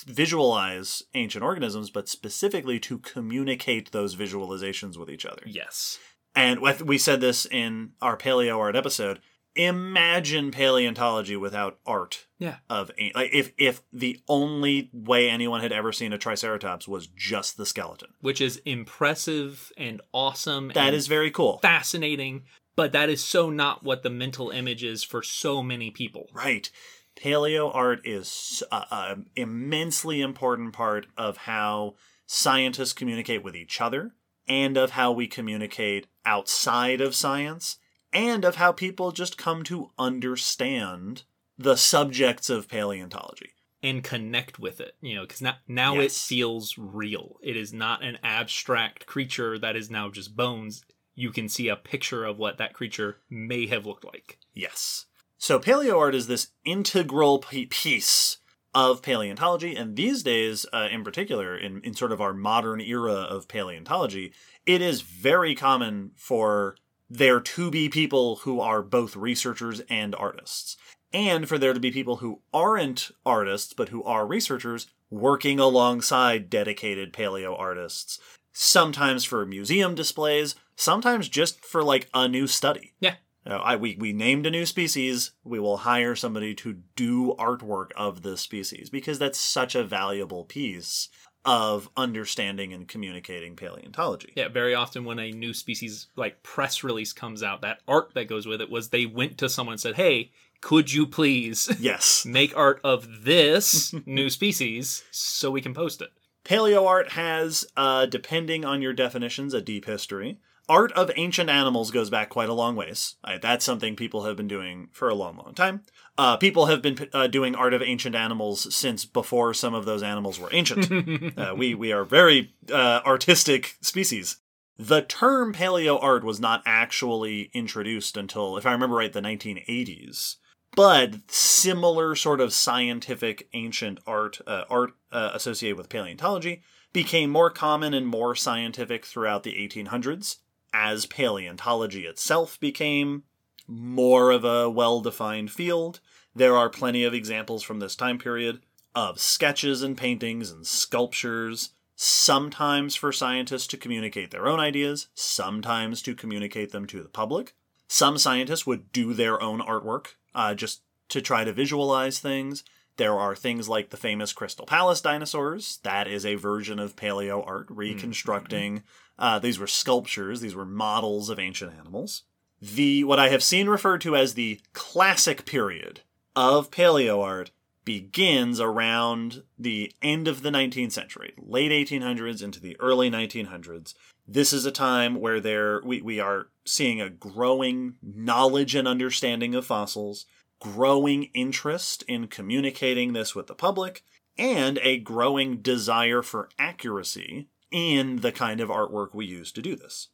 visualize ancient organisms, but specifically to communicate those visualizations with each other. Yes. And we said this in our paleo art episode. Imagine paleontology without art Yeah. of like if if the only way anyone had ever seen a triceratops was just the skeleton. Which is impressive and awesome. That and is very cool. fascinating, but that is so not what the mental image is for so many people. Right. Paleo art is an immensely important part of how scientists communicate with each other and of how we communicate outside of science and of how people just come to understand the subjects of paleontology. and connect with it you know because now, now Yes. it feels real it is not an abstract creature that is now just bones you can see a picture of what that creature may have looked like Yes. So paleo art is this integral piece of paleontology, and these days, uh, in particular, in, in sort of our modern era of paleontology, it is very common for there to be people who are both researchers and artists, and for there to be people who aren't artists but who are researchers working alongside dedicated paleo artists. Sometimes for museum displays, sometimes just for like a new study. yeah Uh, I, we, we named a new species. We will hire somebody to do artwork of this species because that's such a valuable piece of understanding and communicating paleontology. yeah very often when a new species like press release comes out that art that goes with it was they went to someone and said hey could you please Yes. make art of this new species so we can post it Paleo art has, uh, depending on your definitions, a deep history. Art of ancient animals goes back quite a long ways. Uh, that's something people have been doing for a long, long time. Uh, people have been uh, doing art of ancient animals since before some of those animals were ancient. uh, we we are very uh, artistic species. The term paleo art was not actually introduced until, if I remember right, the 1980s. But similar sort of scientific ancient art, uh, art uh, associated with paleontology, became more common and more scientific throughout the 1800s as paleontology itself became more of a well defined field. There are plenty of examples from this time period of sketches and paintings and sculptures, sometimes for scientists to communicate their own ideas, sometimes to communicate them to the public. Some scientists would do their own artwork, uh, just to try to visualize things. There are things like the famous Crystal Palace dinosaurs. That is a version of paleo art reconstructing. Uh, these were sculptures. These were models of ancient animals. The what I have seen referred to as the classic period of paleo art begins around the end of the 19th century, late 1800s into the early 1900s. This is a time where there we, we are seeing a growing knowledge and understanding of fossils, growing interest in communicating this with the public, and a growing desire for accuracy in the kind of artwork we use to do this.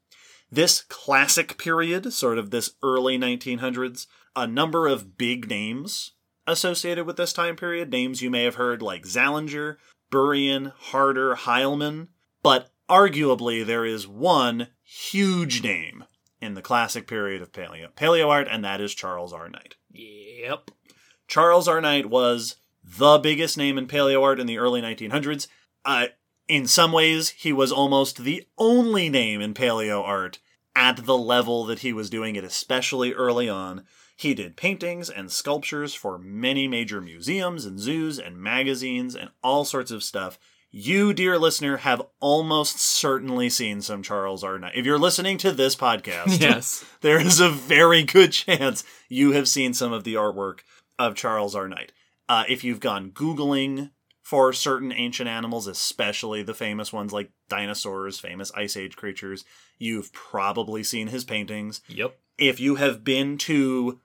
This classic period, sort of this early 1900s, a number of big names associated with this time period, names you may have heard like Zallinger, Burian, Harder, Heilmann, but arguably there is one huge name in the classic period of paleo, paleo art, and that is Charles R. Knight. Yep. Charles R. Knight was the biggest name in paleo art in the early 1900s. Uh, in some ways, he was almost the only name in paleo art at the level that he was doing it, especially early on. He did paintings and sculptures for many major museums and zoos and magazines and all sorts of stuff. You, dear listener, have almost certainly seen some Charles R. Knight. If you're listening to this podcast, Yes. there is a very good chance you have seen some of the artwork of Charles R. Knight. Uh, if you've gone Googling for certain ancient animals, especially the famous ones like dinosaurs, famous Ice Age creatures, you've probably seen his paintings. Yep. If you have been to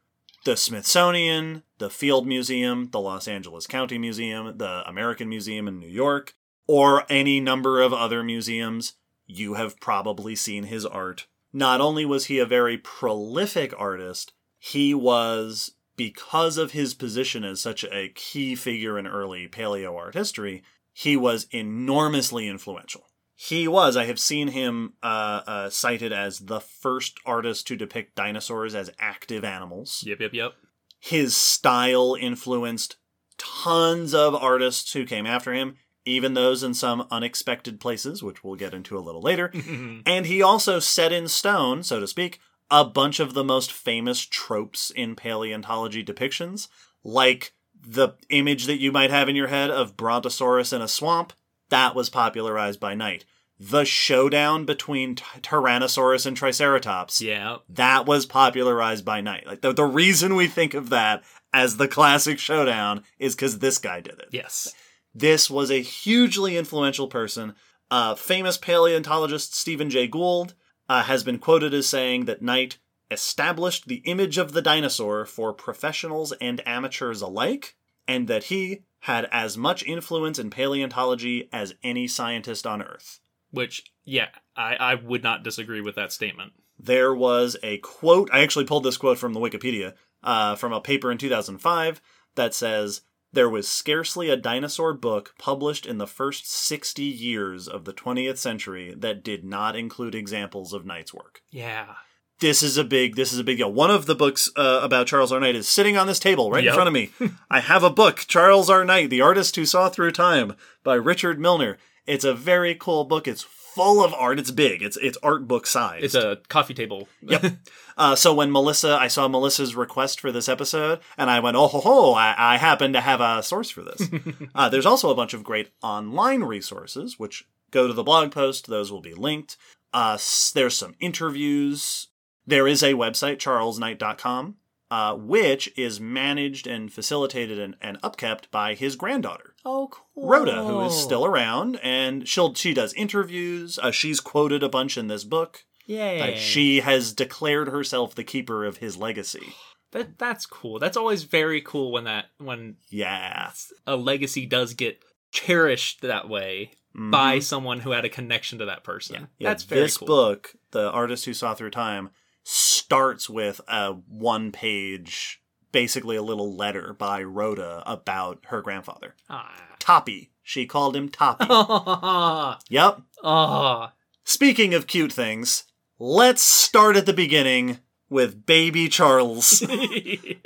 the Smithsonian, the Field Museum, the Los Angeles County Museum, the American Museum in New York, or any number of other museums, you have probably seen his art. Not only was he a very prolific artist, he was, because of his position as such a key figure in early paleo art history, he was enormously influential. He was, I have seen him uh, uh, cited as the first artist to depict dinosaurs as active animals Yep. Yep. Yep. his style influenced tons of artists who came after him, even those in some unexpected places, which we'll get into a little later. and he also set in stone, so to speak, a bunch of the most famous tropes in paleontology depictions, like the image that you might have in your head of Brontosaurus in a swamp. That was popularized by Knight. The showdown between Tyrannosaurus and Triceratops yeah. that was popularized by Knight. Like the, the reason we think of that as the classic showdown is because this guy did it. Yes. This was a hugely influential person. Uh, famous paleontologist Stephen Jay Gould uh, has been quoted as saying that Knight established the image of the dinosaur for professionals and amateurs alike, and that he had as much influence in paleontology as any scientist on Earth. Which, yeah, I, I would not disagree with that statement. there was a quote. I actually pulled this quote from the Wikipedia uh, from a paper in 2005 that says there was scarcely a dinosaur book published in the first 60 years of the 20th century that did not include examples of Knight's work. Yeah. This is a big. This is a big deal. One of the books uh, about Charles R. Knight is sitting on this table right Yep. in front of me. I have a book, Charles R. Knight, The Artist Who Saw Through Time, by Richard Milner. It's a very cool book. It's full of art. It's big. It's it's art book size. It's a coffee table. Yep. Uh, so when Melissa, I saw Melissa's request for this episode, and I went, oh ho ho, I, I happen to have a source for this. uh, there's also a bunch of great online resources, which go to the blog post. Those will be linked. Uh, there's some interviews. There is a website, charlesknight.com, uh, which is managed and facilitated and, and upkept by his granddaughter. oh, cool. Rhoda, who is still around, and she'll she does interviews. Uh, she's quoted a bunch in this book. Yeah. Like she has declared herself the keeper of his legacy. That that's cool. That's always very cool when that when Yeah. a legacy does get cherished that way by someone who had a connection to that person. Mm-hmm. Yeah, That's very this cool. book, The Artist Who Saw Through Time, starts with a one page, basically a little letter by Rhoda about her grandfather. Ah. Toppy. She called him Toppy. Yep. Ah. Speaking of cute things, let's start at the beginning with baby Charles.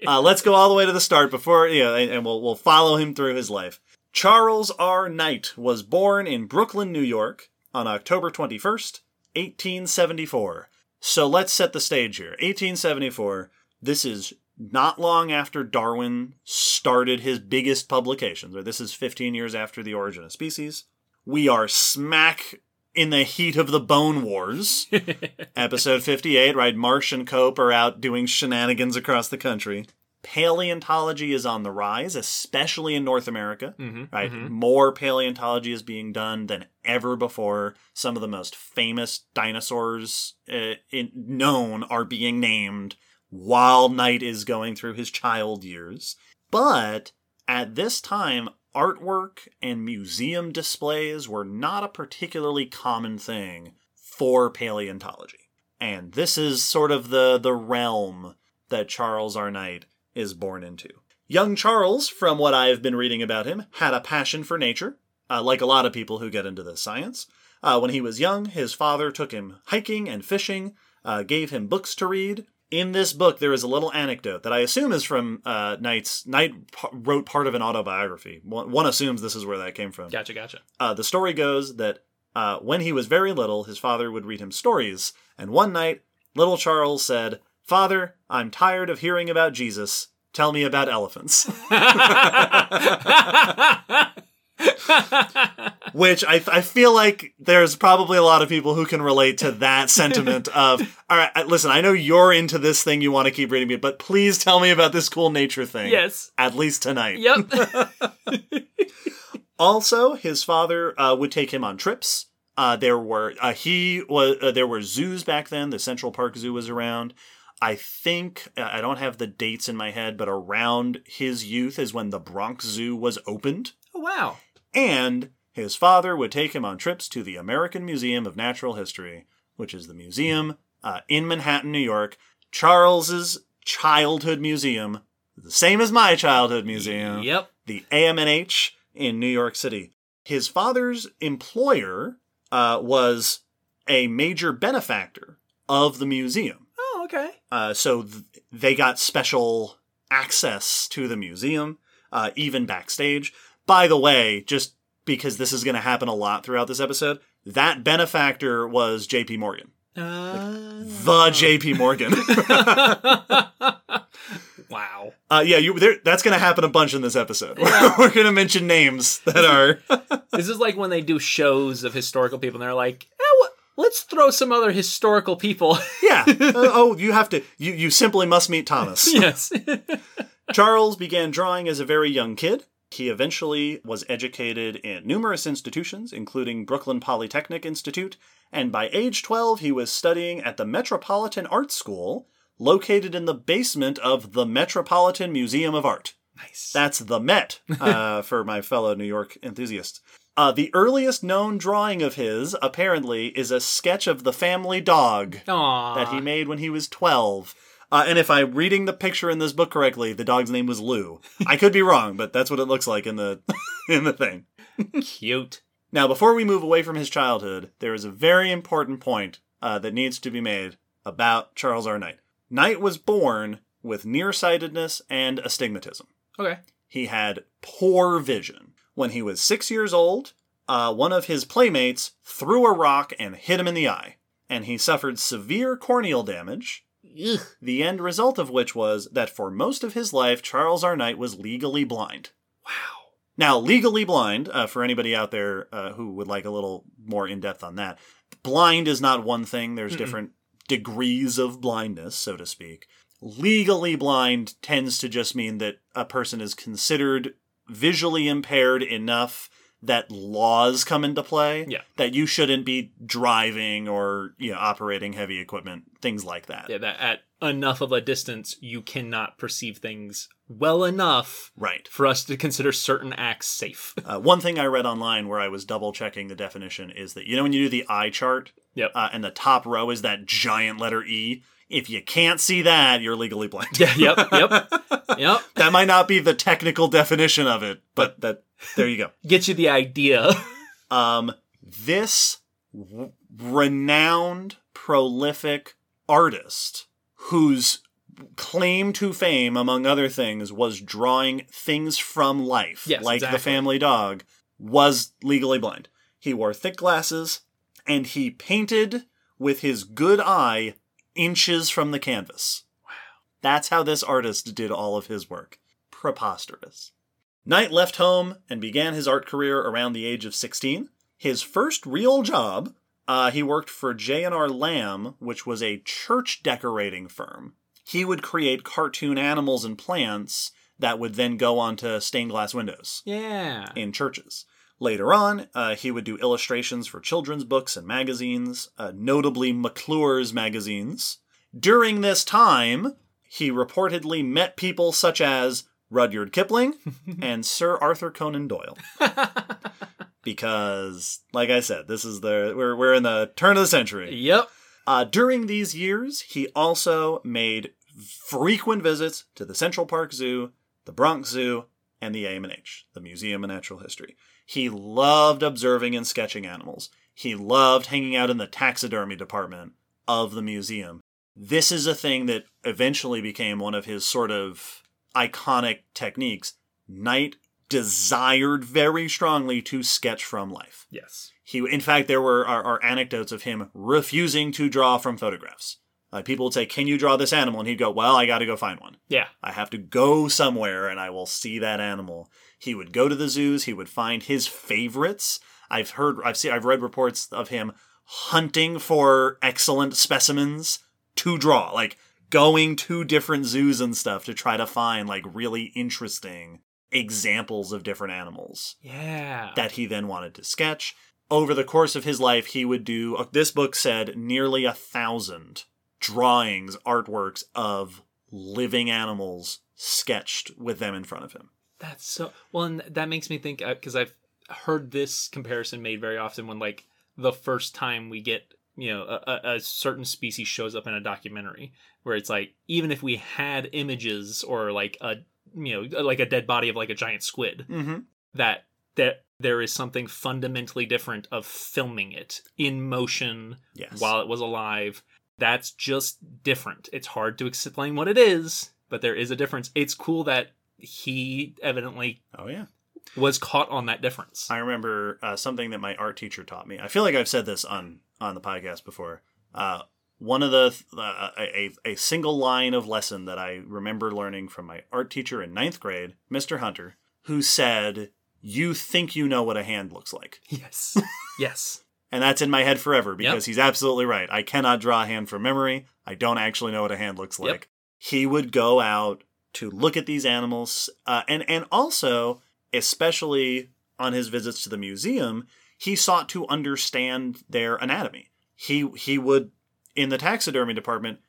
Uh, let's go all the way to the start before, you know, and, and we'll, we'll follow him through his life. Charles R. Knight was born in Brooklyn, New York on October 21st, 1874. So let's set the stage here. 1874. This is not long after Darwin started his biggest publications, or this is 15 years after the origin of species. We are smack in the heat of the Bone Wars. Episode 58, right? Marsh and Cope are out doing shenanigans across the country. Paleontology is on the rise, especially in North America. Mhm, Right, mhm. more paleontology is being done than ever before. Some of the most famous dinosaurs uh, in, known are being named while Knight is going through his child years. But at this time, artwork and museum displays were not a particularly common thing for paleontology. And this is sort of the, the realm that Charles R. Knight is born into. Young Charles, from what I have been reading about him, had a passion for nature, uh, like a lot of people who get into this science. Uh, when he was young, his father took him hiking and fishing, uh, gave him books to read. In this book, there is a little anecdote that I assume is from uh, Knight's. Knight wrote part of an autobiography. One, one assumes this is where that came from. Gotcha, gotcha. Uh, the story goes that uh, when he was very little, his father would read him stories, and one night, little Charles said, Father, I'm tired of hearing about Jesus. Tell me about elephants. Which I, I feel like there's probably a lot of people who can relate to that sentiment of, all right, listen, I know you're into this thing, you want to keep reading me, but please tell me about this cool nature thing. yes. At least tonight. Yep. Also, his father uh, would take him on trips. Uh, there were uh, he was uh, there were zoos back then. The Central Park Zoo was around. I think I don't have the dates in my head, but around his youth is when the Bronx Zoo was opened, oh, wow. and his father would take him on trips to the American Museum of Natural History, which is the museum uh, in Manhattan, New York. Charles's childhood museum, the same as my childhood museum Yep. the AMNH in New York City. His father's employer uh, was a major benefactor of the museum. Okay. Uh, so th- they got special access to the museum, uh, even backstage. By the way, just because this is going to happen a lot throughout this episode, that benefactor was JP Morgan. Uh, The JP Morgan. wow. uh, yeah, you, there, that's going to happen a bunch in this episode. We're going to mention names that are. This is like when they do shows of historical people and they're like? Let's throw some other historical people. Yeah. Uh, oh, you have to. You you simply must meet Thomas. yes. Charles began drawing as a very young kid. He eventually was educated in numerous institutions, including Brooklyn Polytechnic Institute, and by age 12, he was studying at the Metropolitan Art School, located in the basement of the Metropolitan Museum of Art. nice. That's the Met uh, for my fellow New York enthusiasts. Uh, the earliest known drawing of his, apparently, is a sketch of the family dog Aww. that he made when he was 12. Uh, and if I'm reading the picture in this book correctly, the dog's name was Lou. I could be wrong, but that's what it looks like in the in the thing. Cute. Now, before we move away from his childhood, there is a very important point uh, that needs to be made about Charles R. Knight. Knight was born with nearsightedness and astigmatism. Okay. He had poor vision. When he was six years old, uh, one of his playmates threw a rock and hit him in the eye, and he suffered severe corneal damage. Ugh. The end result of which was that for most of his life, Charles R. Knight was legally blind. Wow. Now, legally blind, uh, for anybody out there uh, who would like a little more in depth on that, blind is not one thing. There's different degrees of blindness, so to speak. Legally blind tends to just mean that a person is considered visually impaired enough that laws come into play. Yeah. That you shouldn't be driving or you know operating heavy equipment, things like that. Yeah, that at enough of a distance, you cannot perceive things well enough Right. for us to consider certain acts safe. Uh, one thing I read online where I was double checking the definition is that you know when you do the eye chart, Yep. uh, and the top row is that giant letter E. If you can't see that, you're legally blind. yeah. Yep. Yep. Yep. that might not be the technical definition of it, but that there you go. Get you the idea. Um, this w- renowned, prolific artist whose claim to fame, among other things, was drawing things from life, Yes, like the family dog, was legally blind. He wore thick glasses and he painted with his good eye inches from the canvas. Wow. That's how this artist did all of his work. Preposterous. Knight left home and began his art career around the age of 16. His first real job, uh, he worked for J&R Lamb, which was a church decorating firm. He would create cartoon animals and plants that would then go onto stained glass windows Yeah. in churches. Later on, uh, he would do illustrations for children's books and magazines, uh, notably McClure's magazines. During this time, he reportedly met people such as Rudyard Kipling and Sir Arthur Conan Doyle. because, like I said, this is the we're we're in the turn of the century. Yep. Uh, during these years, he also made frequent visits to the Central Park Zoo, the Bronx Zoo, and the AMH, the Museum of Natural History. He loved observing and sketching animals. He loved hanging out in the taxidermy department of the museum. This is a thing that eventually became one of his sort of iconic techniques. Knight desired very strongly to sketch from life. Yes. He, in fact, there were are, are anecdotes of him refusing to draw from photographs. Uh, people would say, "Can you draw this animal?" And he'd go, "Well, I got to go find one. Yeah. I have to go somewhere, and I will see that animal." He would go to the zoos. He would find his favorites. I've heard, I've seen, I've read reports of him hunting for excellent specimens to draw, like going to different zoos and stuff to try to find like really interesting examples of different animals Yeah. that he then wanted to sketch. Over the course of his life, he would do, uh, this book said, nearly a thousand drawings, artworks of living animals sketched with them in front of him. That's so well, and that makes me think because I've heard this comparison made very often when like the first time we get you know a, a- certain species shows up in a documentary where it's like even if we had images or like a you know like a dead body of like a giant squid Mm-hmm. that that there is something fundamentally different of filming it in motion Yes. while it was alive that's just different it's hard to explain what it is but there is a difference it's cool that he evidently oh, yeah. was caught on that difference I remember uh, something that my art teacher taught me. I feel like I've said this on on the podcast before. Uh, one of the uh, a a single line of lesson that I remember learning from my art teacher in ninth grade, Mr. Hunter, who said, "You think you know what a hand looks like." yes yes And that's in my head forever because Yep. he's absolutely right. I cannot draw a hand from memory. I don't actually know what a hand looks Yep. like. He would go out to look at these animals, uh, and and also, especially on his visits to the museum, he sought to understand their anatomy. He he would in the taxidermy department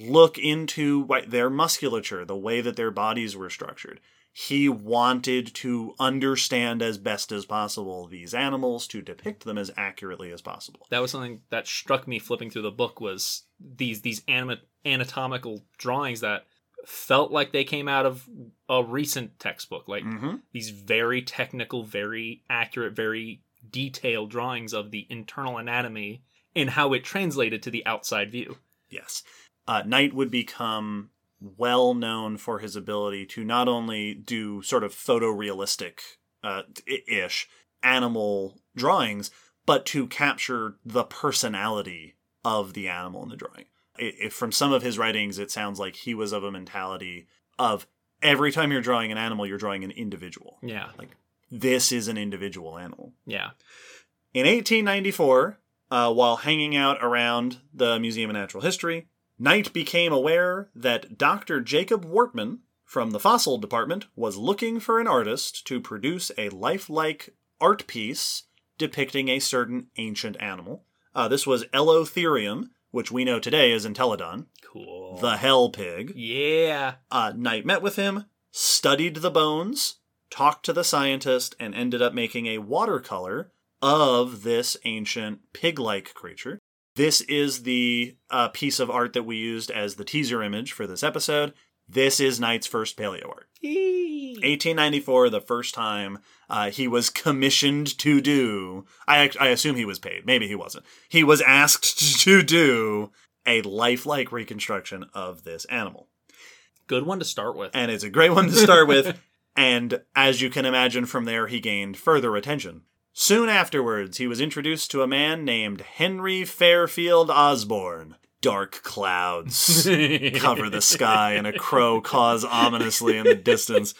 look into what, their musculature, the way that their bodies were structured. He wanted to understand as best as possible these animals to depict them as accurately as possible. that was something that struck me flipping through the book was these these anima- anatomical drawings that felt like they came out of a recent textbook like Mm-hmm. these very technical very accurate very detailed drawings of the internal anatomy and how it translated to the outside view Yes. Uh, Knight would become well known for his ability to not only do sort of photorealistic uh, ish animal drawings, but to capture the personality of the animal in the drawing. I if from some of his writings, it sounds like he was of a mentality of every time you're drawing an animal, you're drawing an individual. yeah Like This is an individual animal. yeah In 1894, uh, while hanging out around the Museum of Natural History, Knight became aware that Dr. Jacob Wortman from the fossil department was looking for an artist to produce a lifelike art piece depicting a certain ancient animal. Uh, this was Elotherium, which we know today is Entelodon, cool the hell pig. yeah Uh, Knight met with him, studied the bones, talked to the scientist, and ended up making a watercolor of this ancient pig like creature. This is the uh, piece of art that we used as the teaser image for this episode. This is Knight's first paleo art. 1894, the first time uh, he was commissioned to do. I, I assume he was paid. Maybe he wasn't. He was asked to do a lifelike reconstruction of this animal good one to start with and it's a great one to start with. And as you can imagine, from there he gained further attention. Soon afterwards, he was introduced to a man named Henry Fairfield Osborn. Dark clouds cover the sky and a crow caws ominously in the distance.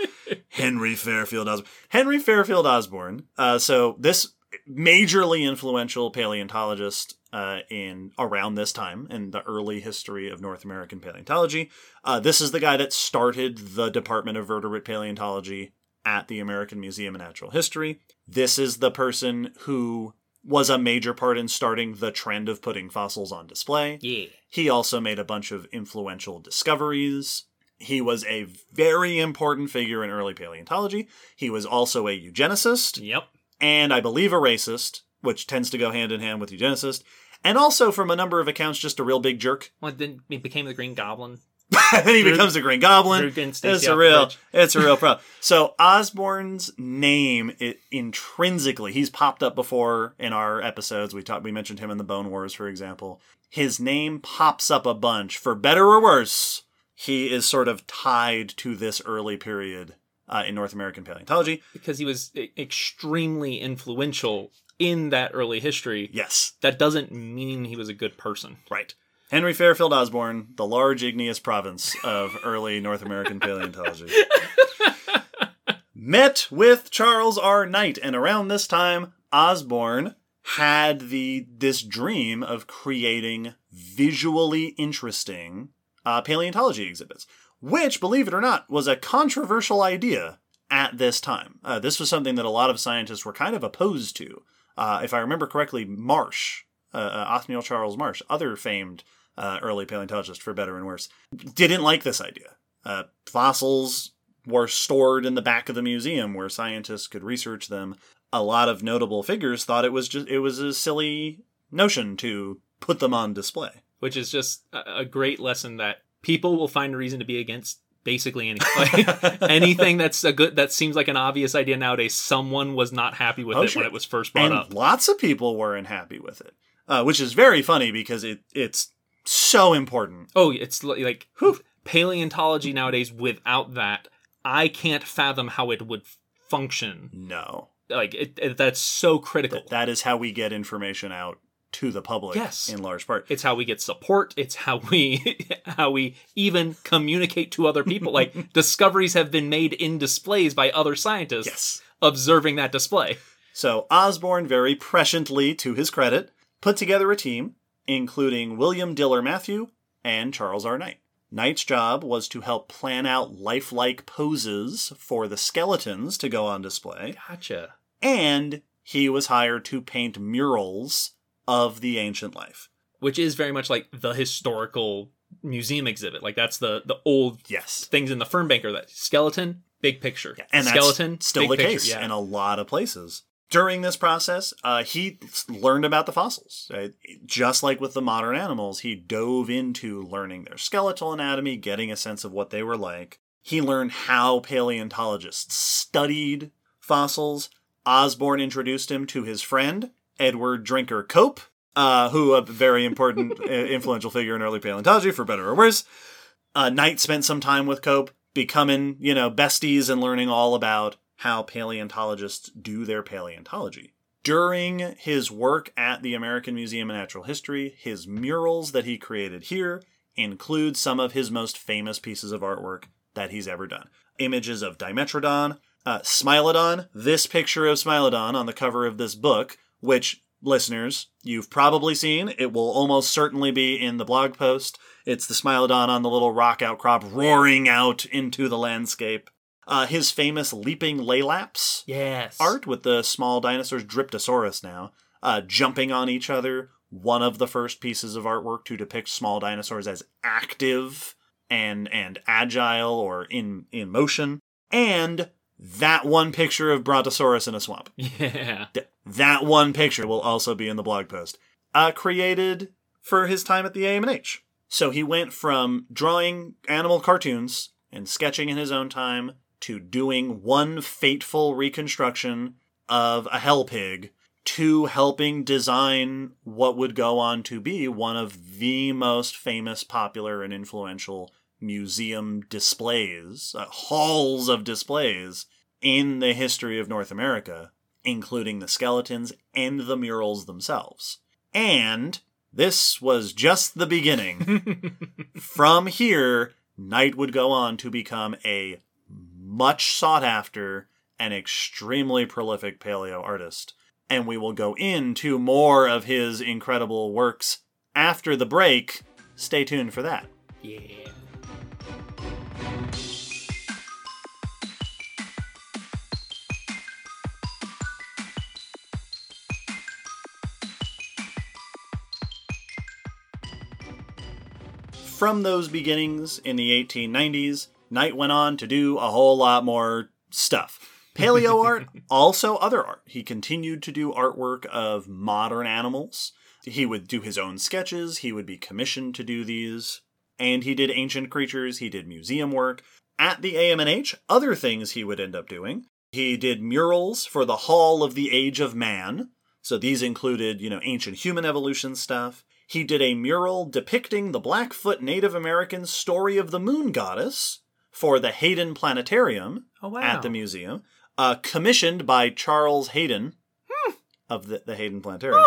Henry Fairfield Osborn. Henry Fairfield Osborn. Uh, so this majorly influential paleontologist uh, in around this time in the early history of North American paleontology. Uh, this is the guy that started the Department of Vertebrate Paleontology at the American Museum of Natural History. This is the person who was a major part in starting the trend of putting fossils on display. Yeah. He also made a bunch of influential discoveries. He was a very important figure in early paleontology. He was also a eugenicist Yep. and I believe a racist, which tends to go hand in hand with eugenicist. And also, from a number of accounts, just a real big jerk. Well, then he became the Green Goblin. And then he becomes a Green Goblin. Drew against Stacey It's a real, it's a real problem. So Osborn's name, it intrinsically, he's popped up before in our episodes. We talked, we mentioned him in the Bone Wars, for example. His name pops up a bunch, for better or worse. He is sort of tied to this early period uh, in North American paleontology. because he was extremely influential in that early history. Yes, That doesn't mean he was a good person. Right. Henry Fairfield Osborn, the large igneous province of early North American paleontology. Met with Charles R. Knight, and around this time, Osborn had the this dream of creating visually interesting uh, paleontology exhibits, which, believe it or not, was a controversial idea at this time. Uh, this was something that a lot of scientists were kind of opposed to. Uh, if I remember correctly, Marsh, uh, uh, Othniel Charles Marsh, other famed uh, early paleontologist for better and worse, didn't like this idea. Uh, fossils were stored in the back of the museum where scientists could research them. A lot of notable figures thought it was just it was a silly notion to put them on display. which is just a great lesson that people will find a reason to be against basically anything. Anything that's a good that seems like an obvious idea nowadays. Someone was not happy with Oh, it sure. when it was first brought and up. lots of people weren't happy with it, uh, which is very funny because it it's so important. Oh, it's like Whew. paleontology nowadays. Without that, I can't fathom how it would function. No, Like it, it- that's so critical. that, that is how we get information out to the public. Yes. in large part. it's how we get support. It's how we how we even communicate to other people. Like discoveries have been made in displays by other scientists Yes. observing that display. So Osborn, very presciently to his credit, put together a team including William Diller Matthew and Charles R. Knight. Knight's job was to help plan out lifelike poses for the skeletons to go on display, Gotcha. and he was hired to paint murals of the ancient life. Which is very much like the historical museum exhibit. Like that's the the old Yes. things in the Fernbanker that skeleton, big picture. And that's skeleton, still big the picture. case Yeah. in a lot of places. During this process, uh, he learned about the fossils. Uh, just like with the modern animals, he dove into learning their skeletal anatomy, getting a sense of what they were like. He learned how paleontologists studied fossils. Osborn introduced him to his friend, Edward Drinker Cope, uh, who a very important, uh, influential figure in early paleontology, for better or worse. Uh, Knight spent some time with Cope, becoming, you know, besties and learning all about how paleontologists do their paleontology. During his work at the American Museum of Natural History, his murals that he created here include some of his most famous pieces of artwork that he's ever done. Images of Dimetrodon, uh, Smilodon, this picture of Smilodon on the cover of this book, which listeners, you've probably seen. It will almost certainly be in the blog post. It's the Smilodon on the little rock outcrop roaring out into the landscape. Uh, his famous leaping Laelaps yes. art with the small dinosaurs, Dryptosaurus now, uh, jumping on each other. One of the first pieces of artwork to depict small dinosaurs as active and and agile or in in motion. And that one picture of Brontosaurus in a swamp. Yeah. Th- That one picture will also be in the blog post. Uh, created for his time at the AMH. So he went from drawing animal cartoons and sketching in his own time to doing one fateful reconstruction of a hell pig to helping design what would go on to be one of the most famous, popular, and influential museum displays, uh, halls of displays in the history of North America, including the skeletons and the murals themselves. And this was just the beginning. From here, Knight would go on to become a much sought after and extremely prolific paleo artist. And we will go into more of his incredible works after the break. Stay tuned for that. yeah. From those beginnings in the 1890s, Knight went on to do a whole lot more stuff. Paleo art, also other art. He continued to do artwork of modern animals. He would do his own sketches, he would be commissioned to do these, and he did ancient creatures, he did museum work. At the AMNH, other things he would end up doing. He did murals for the Hall of the Age of Man. So these included, you know, ancient human evolution stuff. He did a mural depicting the Blackfoot Native American story of the moon goddess for the Hayden Planetarium Oh wow. at the museum, uh, commissioned by Charles Hayden of the, the Hayden Planetarium.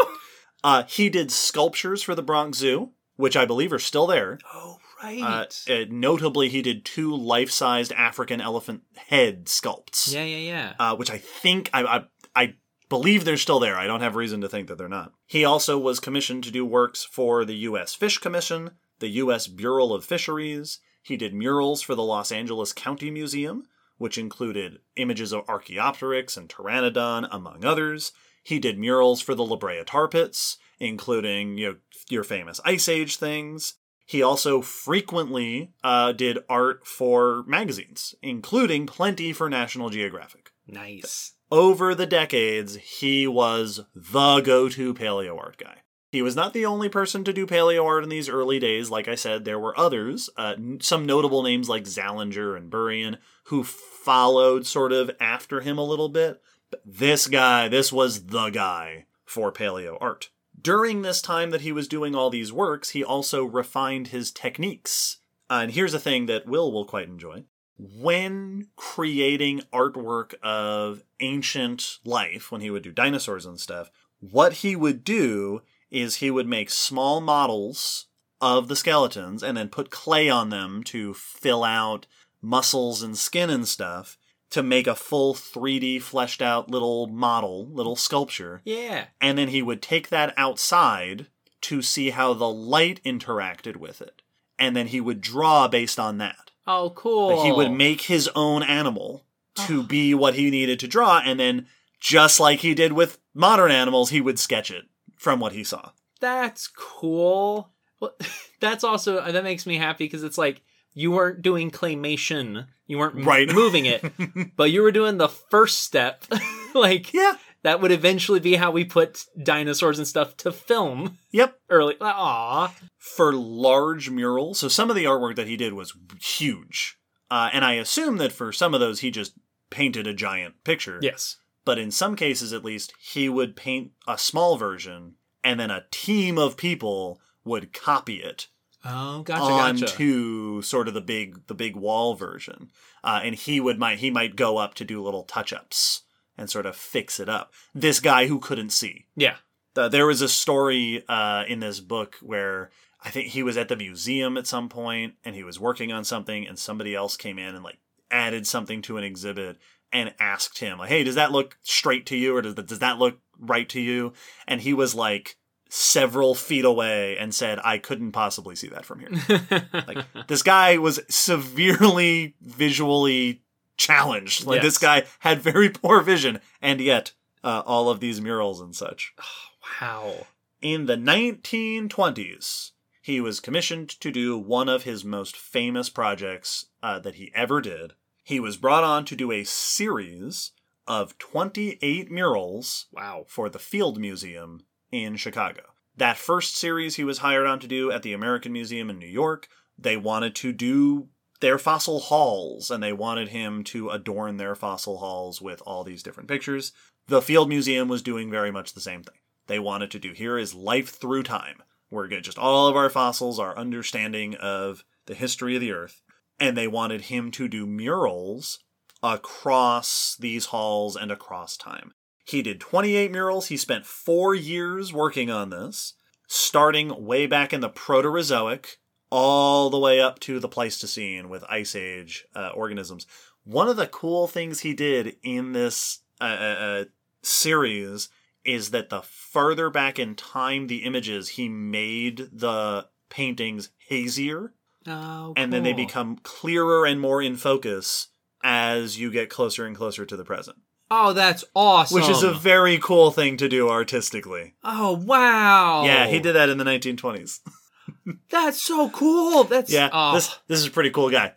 uh, he did sculptures for the Bronx Zoo, which I believe are still there. Oh Uh, right. uh, notably, he did two life-sized African elephant head sculpts, yeah, yeah, yeah. uh, which I think I, I I believe they're still there. I don't have reason to think that they're not. He also was commissioned to do works for the U.S. Fish Commission, the U.S. Bureau of Fisheries. He did murals for the Los Angeles County Museum, which included images of Archaeopteryx and Pteranodon, among others. He did murals for the La Brea Tar Pits, including you know, your famous Ice Age things. He also frequently uh, did art for magazines, including plenty for National Geographic. nice. Over the decades, he was the go to paleo art guy. He was not the only person to do paleo art in these early days. Like I said, there were others, uh, some notable names like Zallinger and Burian, who followed sort of after him a little bit. But this guy, this was the guy for paleo art. During this time that he was doing all these works, he also refined his techniques. Uh, and here's a thing that Will will quite enjoy when creating artwork of ancient life, when he would do dinosaurs and stuff, what he would do is he would make small models of the skeletons and then put clay on them to fill out muscles and skin and stuff to make a full 3D fleshed out little model, little sculpture. Yeah. And then he would take that outside to see how the light interacted with it. And then he would draw based on that. Oh, cool. But he would make his own animal to ah. be what he needed to draw, and then just like he did with modern animals, he would sketch it from what he saw. That's cool. Well, that's also that makes me happy because it's like you weren't doing claymation, you weren't Right. moving it, but you were doing the first step. like Yeah. that would eventually be how we put dinosaurs and stuff to film Yep. early. Aw, For large murals, so some of the artwork that he did was huge. Uh, and I assume that for some of those, he just painted a giant picture. yes, But in some cases, at least, he would paint a small version, and then a team of people would copy it oh gotcha, gotcha. onto sort of the big the big wall version, uh, and he would might he might go up to do little touch ups and sort of fix it up. This guy who couldn't see. Yeah, Uh, there was a story uh, in this book where I think he was at the museum at some point and he was working on something, and somebody else came in and like added something to an exhibit and asked him like, "Hey, does that look straight to you, or does that, does that look right to you?" And he was like several feet away and said, "I couldn't possibly see that from here." like this guy was severely visually challenged. Like this guy had very poor vision, and yet uh, all of these murals and such. wow. In the 1920s, he was commissioned to do one of his most famous projects uh, that he ever did. He was brought on to do a series of 28 murals Wow. for the Field Museum in Chicago. That first series he was hired on to do at the American Museum in New York, they wanted to do their fossil halls and they wanted him to adorn their fossil halls with all these different pictures. The Field Museum was doing very much the same thing. They wanted to do here is life through time. We're get just all of our fossils, our understanding of the history of the earth, and they wanted him to do murals across these halls and across time. He did 28 murals. He spent four years working on this. starting way back in the Proterozoic, all the way up to the Pleistocene with Ice Age uh, organisms. One of the cool things he did in this uh, uh, uh, series is that the further back in time the images, he made the paintings hazier, Oh, and then they become clearer and more in focus as you get closer and closer to the present. Oh, that's awesome. Which is a very cool thing to do artistically. Oh wow. Yeah, he did that in the 1920s. That's so cool. That's Yeah, Oh, this this is a pretty cool guy.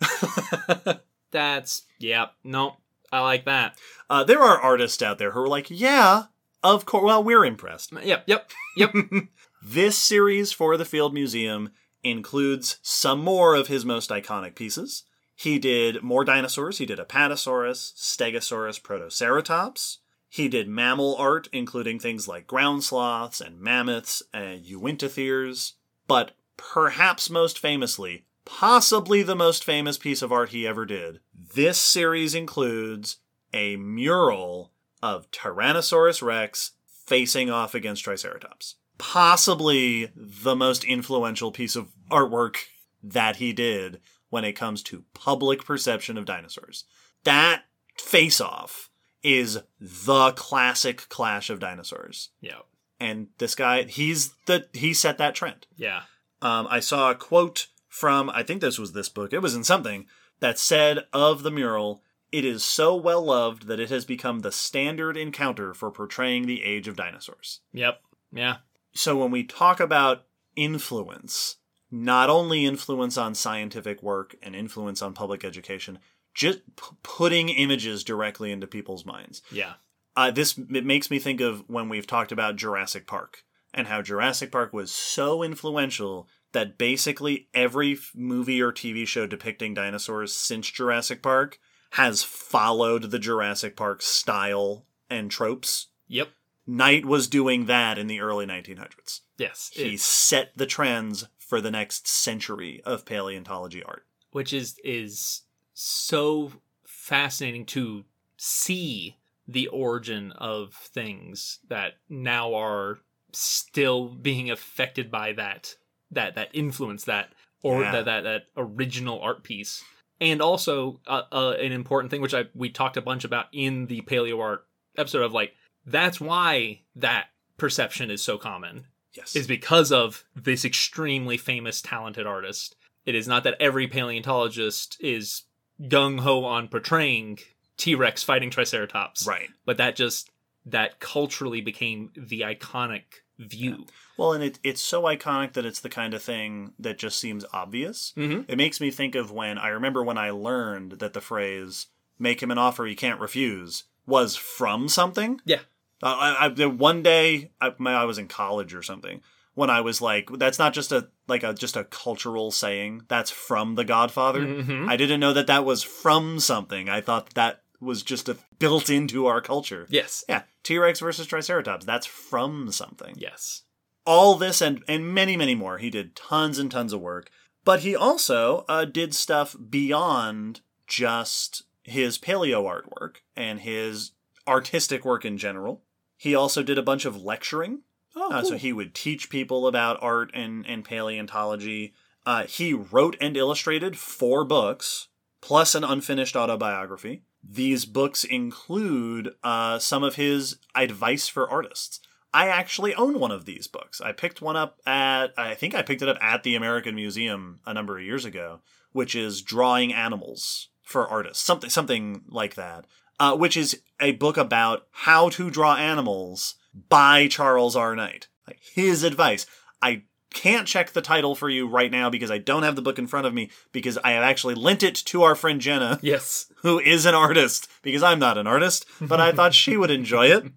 that's yeah. No, I like that. uh, there are artists out there who are like, yeah, of course. Well, we're impressed. Yep. Yep. Yep. This series for the Field Museum includes some more of his most iconic pieces. He did more dinosaurs. He did Apatosaurus, Stegosaurus, Protoceratops. He did mammal art, including things like ground sloths and mammoths and Uintatheres. But perhaps most famously, possibly the most famous piece of art he ever did, this series includes a mural of Tyrannosaurus Rex facing off against Triceratops. Possibly the most influential piece of artwork that he did when it comes to public perception of dinosaurs. That face off is the classic clash of dinosaurs. yeah. And this guy, he's the he set that trend. Yeah. Um, I saw a quote from, I think this was this book, it was in something, that said of the mural, it is so well loved that it has become the standard encounter for portraying the age of dinosaurs. Yep. Yeah. So when we talk about influence, not only influence on scientific work and influence on public education, just p- putting images directly into people's minds Yeah. uh, this it makes me think of when we've talked about Jurassic Park and how Jurassic Park was so influential that basically every f- movie or TV show depicting dinosaurs since Jurassic Park has followed the Jurassic Park style and tropes. Yep. Knight was doing that in the early 1900s. Yes. He It's- set the trends for the next century of paleontology art. which is is so fascinating to see the origin of things that now are still being affected by that that that influence that or Yeah. that, that that original art piece and also uh, uh, an important thing which I we talked a bunch about in the paleo art episode of like that's why that perception is so common Yes. is because of this extremely famous talented artist. It is not that every paleontologist is gung ho on portraying T Rex fighting Triceratops, right. but that just that culturally became the iconic view. Well, and it, it's so iconic that it's the kind of thing that just seems obvious. Mm-hmm. It makes me think of when I remember when I learned that the phrase "make him an offer he can't refuse" was from something. Yeah. Uh, I, I, one day I, I was in college or something when I was like, "That's not just a like a just a cultural saying. That's from The Godfather." Mhm. I didn't know that that was from something. I thought that was just a, built into our culture. Yes. Yeah, T Rex versus Triceratops. That's from something Yes. all this and and many many more he did tons and tons of work but he also uh, did stuff beyond just his paleo artwork and his artistic work in general he also did a bunch of lecturing. Oh, uh, so he would teach people about art and, and paleontology. Uh, he wrote and illustrated four books plus an unfinished autobiography. These books include uh, some of his advice for artists. I actually own one of these books. I picked one up at, I think I picked it up at the American Museum a number of years ago, which is Drawing Animals for Artists, something, something like that, uh, which is a book about how to draw animals by Charles R. Knight. Like his advice. I can't check the title for you right now because I don't have the book in front of me because I have actually lent it to our friend Jenna, Yes. who is an artist, because I'm not an artist, but I thought she would enjoy it.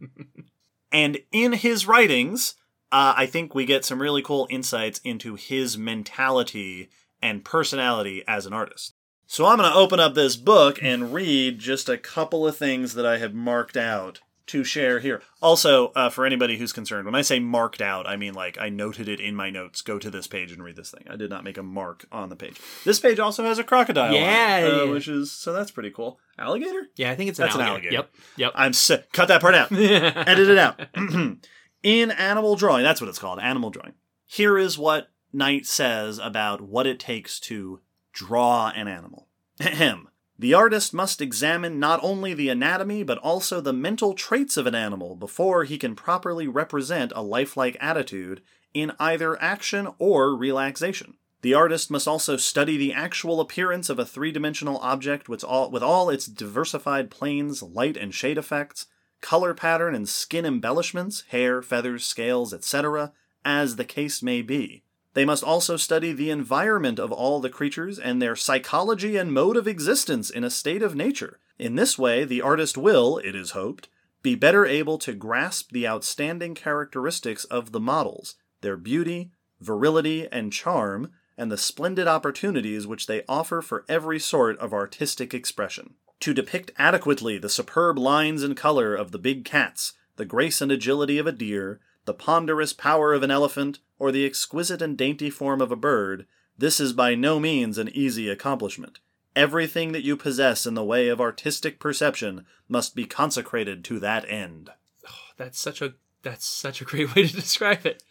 And in his writings, uh, I think we get some really cool insights into his mentality and personality as an artist. So I'm going to open up this book and read just a couple of things that I have marked out to share here. Also, uh, for anybody who's concerned, when I say marked out, I mean like I noted it in my notes. Go to this page and read this thing. I did not make a mark on the page. This page also has a crocodile, on Yeah. uh, which is so that's pretty cool. Alligator? Yeah, I think it's an That's an alligator. Yep, Yep. I'm si- cut that part out. Edit it out. in animal drawing, that's what it's called, animal drawing. Here is what Knight says about what it takes to draw an animal. Ahem. The artist must examine not only the anatomy but also the mental traits of an animal before he can properly represent a lifelike attitude in either action or relaxation. The artist must also study the actual appearance of a three dimensional object with all, with all its diversified planes, light and shade effects, color pattern and skin embellishments, hair, feathers, scales, etc., as the case may be. They must also study the environment of all the creatures and their psychology and mode of existence in a state of nature. In this way, the artist will, it is hoped, be better able to grasp the outstanding characteristics of the models, their beauty, virility, and charm, and the splendid opportunities which they offer for every sort of artistic expression. To depict adequately the superb lines and color of the big cats, the grace and agility of a deer, the ponderous power of an elephant, or the exquisite and dainty form of a bird, this is by no means an easy accomplishment. Everything that you possess in the way of artistic perception must be consecrated to that end. That's such a that's such a great way to describe it.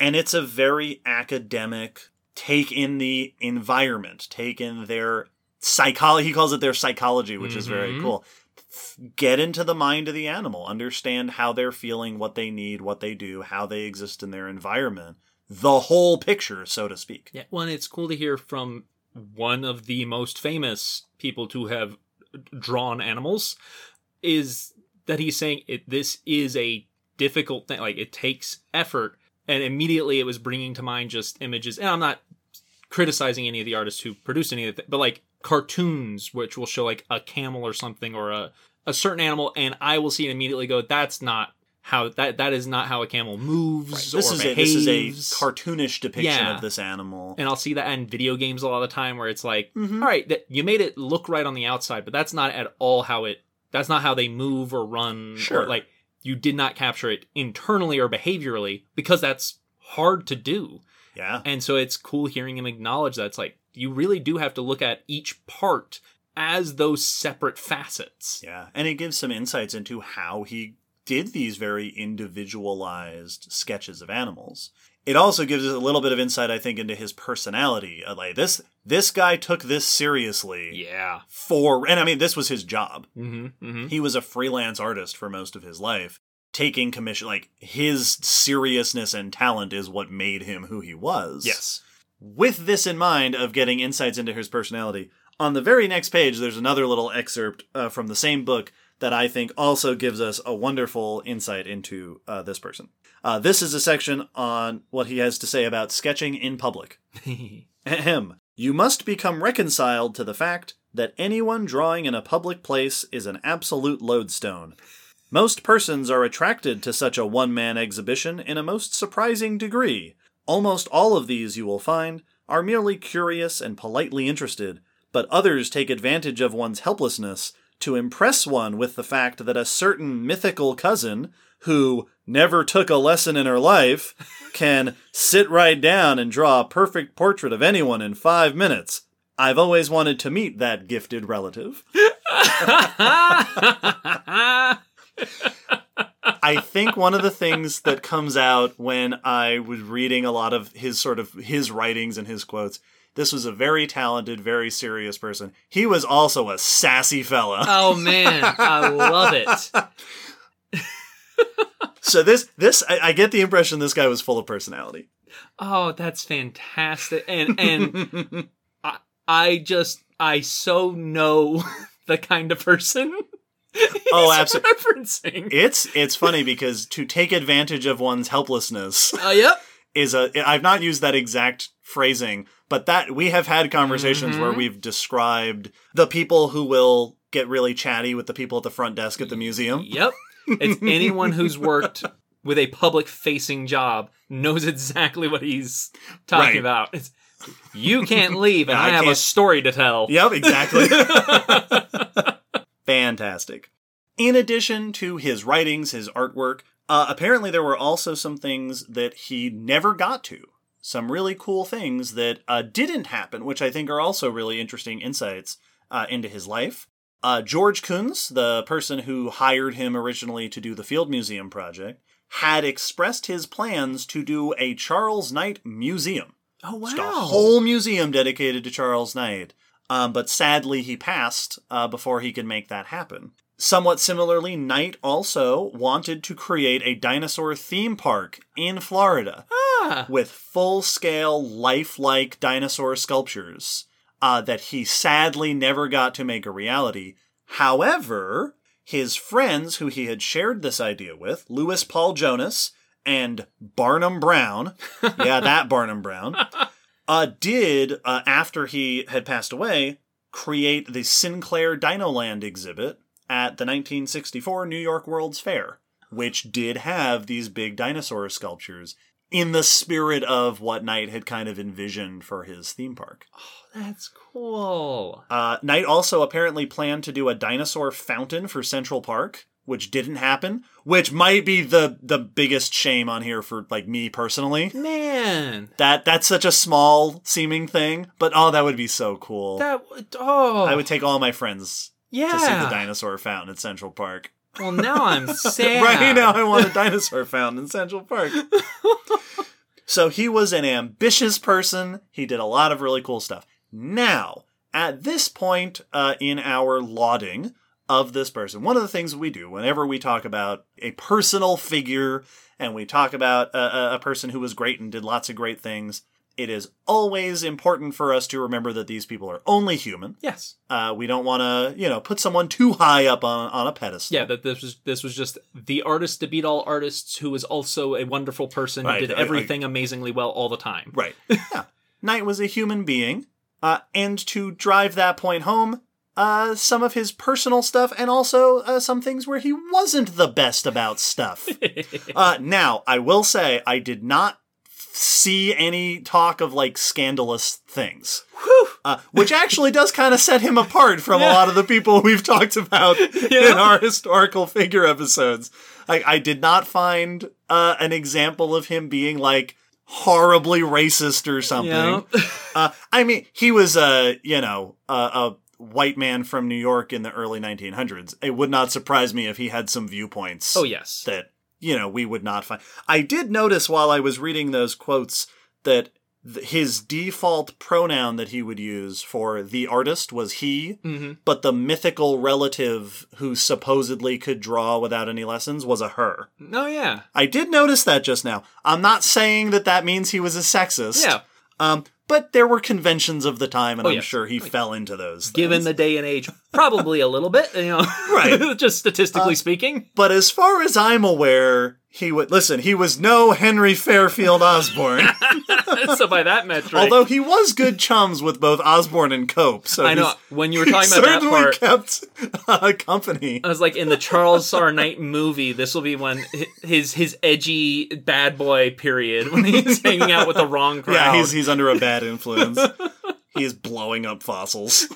and it's a very academic take in the environment, take in their psychology. He calls it their psychology, which is very Mhm. cool. Get into the mind of the animal, understand how they're feeling, what they need, what they do, how they exist in their environment. The whole picture, so to speak. Yeah, well, it's cool to hear from one of the most famous people to have drawn animals is that he's saying it this is a difficult thing like it takes effort and immediately it was bringing to mind just images and I'm not criticizing any of the artists who produced any of it but like cartoons which will show like a camel or something or a a certain animal and I will see it immediately go that's not how that that is not how a camel moves This or is a this is a cartoonish depiction Yeah. of this animal. and I'll see that in video games a lot of the time where it's like, Mhm. all right, that you made it look right on the outside, but that's not at all how it. That's not how they move or run. Sure. Or like you did not capture it internally or behaviorally because that's hard to do. Yeah. And so it's cool hearing him acknowledge that it's like you really do have to look at each part as those separate facets. Yeah, and it gives some insights into how he did these very individualized sketches of animals. It also gives us a little bit of insight, I think, into his personality. Uh, Like this, this guy took this seriously Yeah. for, and I mean, this was his job. Mm-hmm. mm-hmm. He was a freelance artist for most of his life, taking commission. Like his seriousness and talent is what made him who he was. Yes. With this in mind of getting insights into his personality, on the very next page, there's another little excerpt uh, from the same book that I think also gives us a wonderful insight into uh, this person. Uh, this is a section on what he has to say about sketching in public. Ahem. You must become reconciled to the fact that anyone drawing in a public place is an absolute lodestone. Most persons are attracted to such a one man exhibition in a most surprising degree. Almost all of these, you will find, are merely curious and politely interested, but others take advantage of one's helplessness to impress one with the fact that a certain mythical cousin, who never took a lesson in her life, can sit right down and draw a perfect portrait of anyone in five minutes. I've always wanted to meet that gifted relative. I think one of the things that comes out when I was reading a lot of his sort of his writings and his quotes, this was a very talented, very serious person. He was also a sassy fella. oh man, I love it. So this this I, I get the impression this guy was full of personality. Oh, that's fantastic. And and I, I just I so know the kind of person. Oh, absolutely. referencing. It's it's funny because to take advantage of one's helplessness Oh, yep. is a I've not used that exact phrasing, but that we have had conversations Mhm. where we've described the people who will get really chatty with the people at the front desk at the museum. Yep. It's anyone who's worked with a public facing job knows exactly what he's talking Right. about. It's, you can't leave, and I I, have a story to tell. Yep, exactly. Fantastic. In addition to his writings, his artwork, uh, apparently there were also some things that he never got to. Some really cool things that uh, didn't happen, which I think are also really interesting insights uh, into his life. Uh, George Kunz, the person who hired him originally to do the Field Museum project, had expressed his plans to do a Charles Knight museum. Oh wow. Just a whole museum dedicated to Charles Knight. Um, but sadly, he passed uh, before he could make that happen. Somewhat similarly, Knight also wanted to create a dinosaur theme park in Florida ah. with full scale, lifelike dinosaur sculptures uh, that he sadly never got to make a reality. However, his friends who he had shared this idea with, Louis Paul Jonas and Barnum Brown, yeah, that Barnum Brown, uh, did, uh, after he had passed away, create the Sinclair Dinoland exhibit at the 1964 New York World's Fair, which did have these big dinosaur sculptures in the spirit of what Knight had kind of envisioned for his theme park. Oh, that's cool. Uh, Knight also apparently planned to do a dinosaur fountain for Central Park, which didn't happen, which might be the the biggest shame on here for like me personally. Man. That that's such a small seeming thing, but oh, that would be so cool. That oh. I would take all my friends yeah. to see the dinosaur fountain at Central Park. Well, now I'm sad. Right now, I want a dinosaur fountain in Central Park. so he was an ambitious person. He did a lot of really cool stuff. Now, at this point uh, in our lauding of this person, one of the things we do whenever we talk about a personal figure and we talk about a, a- person who was great and did lots of great things, it is always important for us to remember that these people are only human. Yes. Uh, we don't want to, you know, put someone too high up on, on a pedestal. Yeah, that this was this was just the artist to beat all artists who was also a wonderful person Right, who did I- I- everything amazingly well all the time. Right. Yeah. Knight was a human being. Uh, and to drive that point home, uh, some of his personal stuff and also uh, some things where he wasn't the best about stuff. uh, now, I will say, I did not see any talk of like scandalous things. Uh, which actually does kind of set him apart from a lot of the people we've talked about in our historical figure episodes. I, I did not find uh, an example of him being like horribly racist or something. Yeah. Uh, I mean, he was a you know a, a white man from New York in the early 1900s. It would not surprise me if he had some viewpoints oh yes. that you know we would not find. I did notice while I was reading those quotes that th- his default pronoun that he would use for the artist was he, hmm but the mythical relative who supposedly could draw without any lessons was a her. Oh yeah. I did notice that just now. I'm not saying that that means he was a sexist. Yeah. Um, but there were conventions of the time, and Oh, I'm sure he fell into those. Given things. the day and age, probably a little bit, you know. Right. just statistically Uh, speaking. But as far as I'm aware, he would listen. He was no Henry Fairfield Osborn, so by that metric, although he was good chums with both Osborn and Cope. So I know when you were talking about that certainly part, kept uh, company. I was like, in the Charles R. Knight movie, this will be when his his edgy bad boy period when he's hanging out with the wrong crowd. Yeah, he's he's under a bad influence. he is blowing up fossils.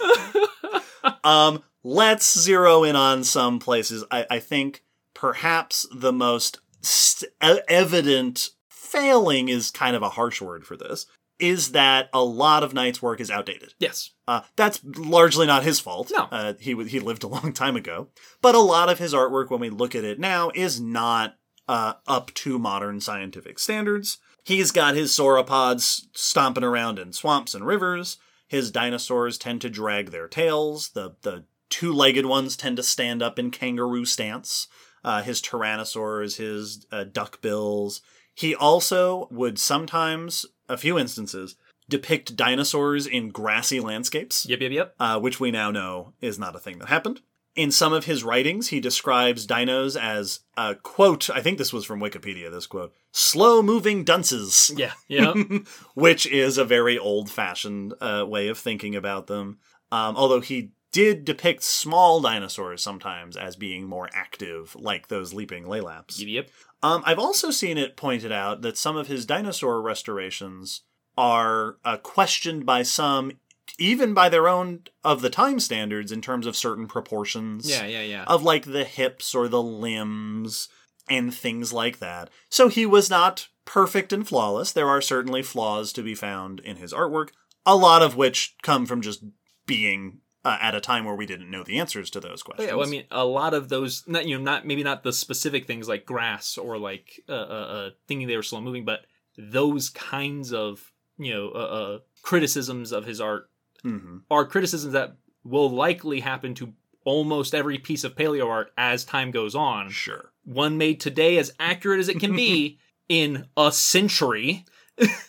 um, let's zero in on some places. I, I think perhaps the most st- evident failing is kind of a harsh word for this. Is that a lot of Knight's work is outdated? yes, Uh, that's largely not his fault. No. uh, he he lived a long time ago. But a lot of his artwork, when we look at it now, is not uh, up to modern scientific standards. He's got his sauropods stomping around in swamps and rivers. His dinosaurs tend to drag their tails. The the two legged ones tend to stand up in kangaroo stance. Uh, his tyrannosaurs, his uh, duckbills. He also would sometimes, a few instances, depict dinosaurs in grassy landscapes, yep, yep, yep. uh, which we now know is not a thing that happened. In some of his writings, he describes dinos as, uh, quote, I think this was from Wikipedia, this quote, slow moving dunces, Yeah, yeah. which is a very old fashioned uh, way of thinking about them. Um, although he did depict small dinosaurs sometimes as being more active, like those leaping Laelaps. yep. Um, I've also seen it pointed out that some of his dinosaur restorations are uh, questioned by some, even by their own of the time standards, in terms of certain proportions Yeah, yeah, yeah. of like the hips or the limbs and things like that. So he was not perfect and flawless. There are certainly flaws to be found in his artwork, a lot of which come from just being uh, at a time where we didn't know the answers to those questions. Yeah, well, I mean, a lot of those, not you know, not maybe not the specific things like grass or like uh, uh, uh thinking they were slow moving, but those kinds of you know uh, uh, criticisms of his art Mhm. are criticisms that will likely happen to almost every piece of paleo art as time goes on. sure, One made today, as accurate as it can be, in a century,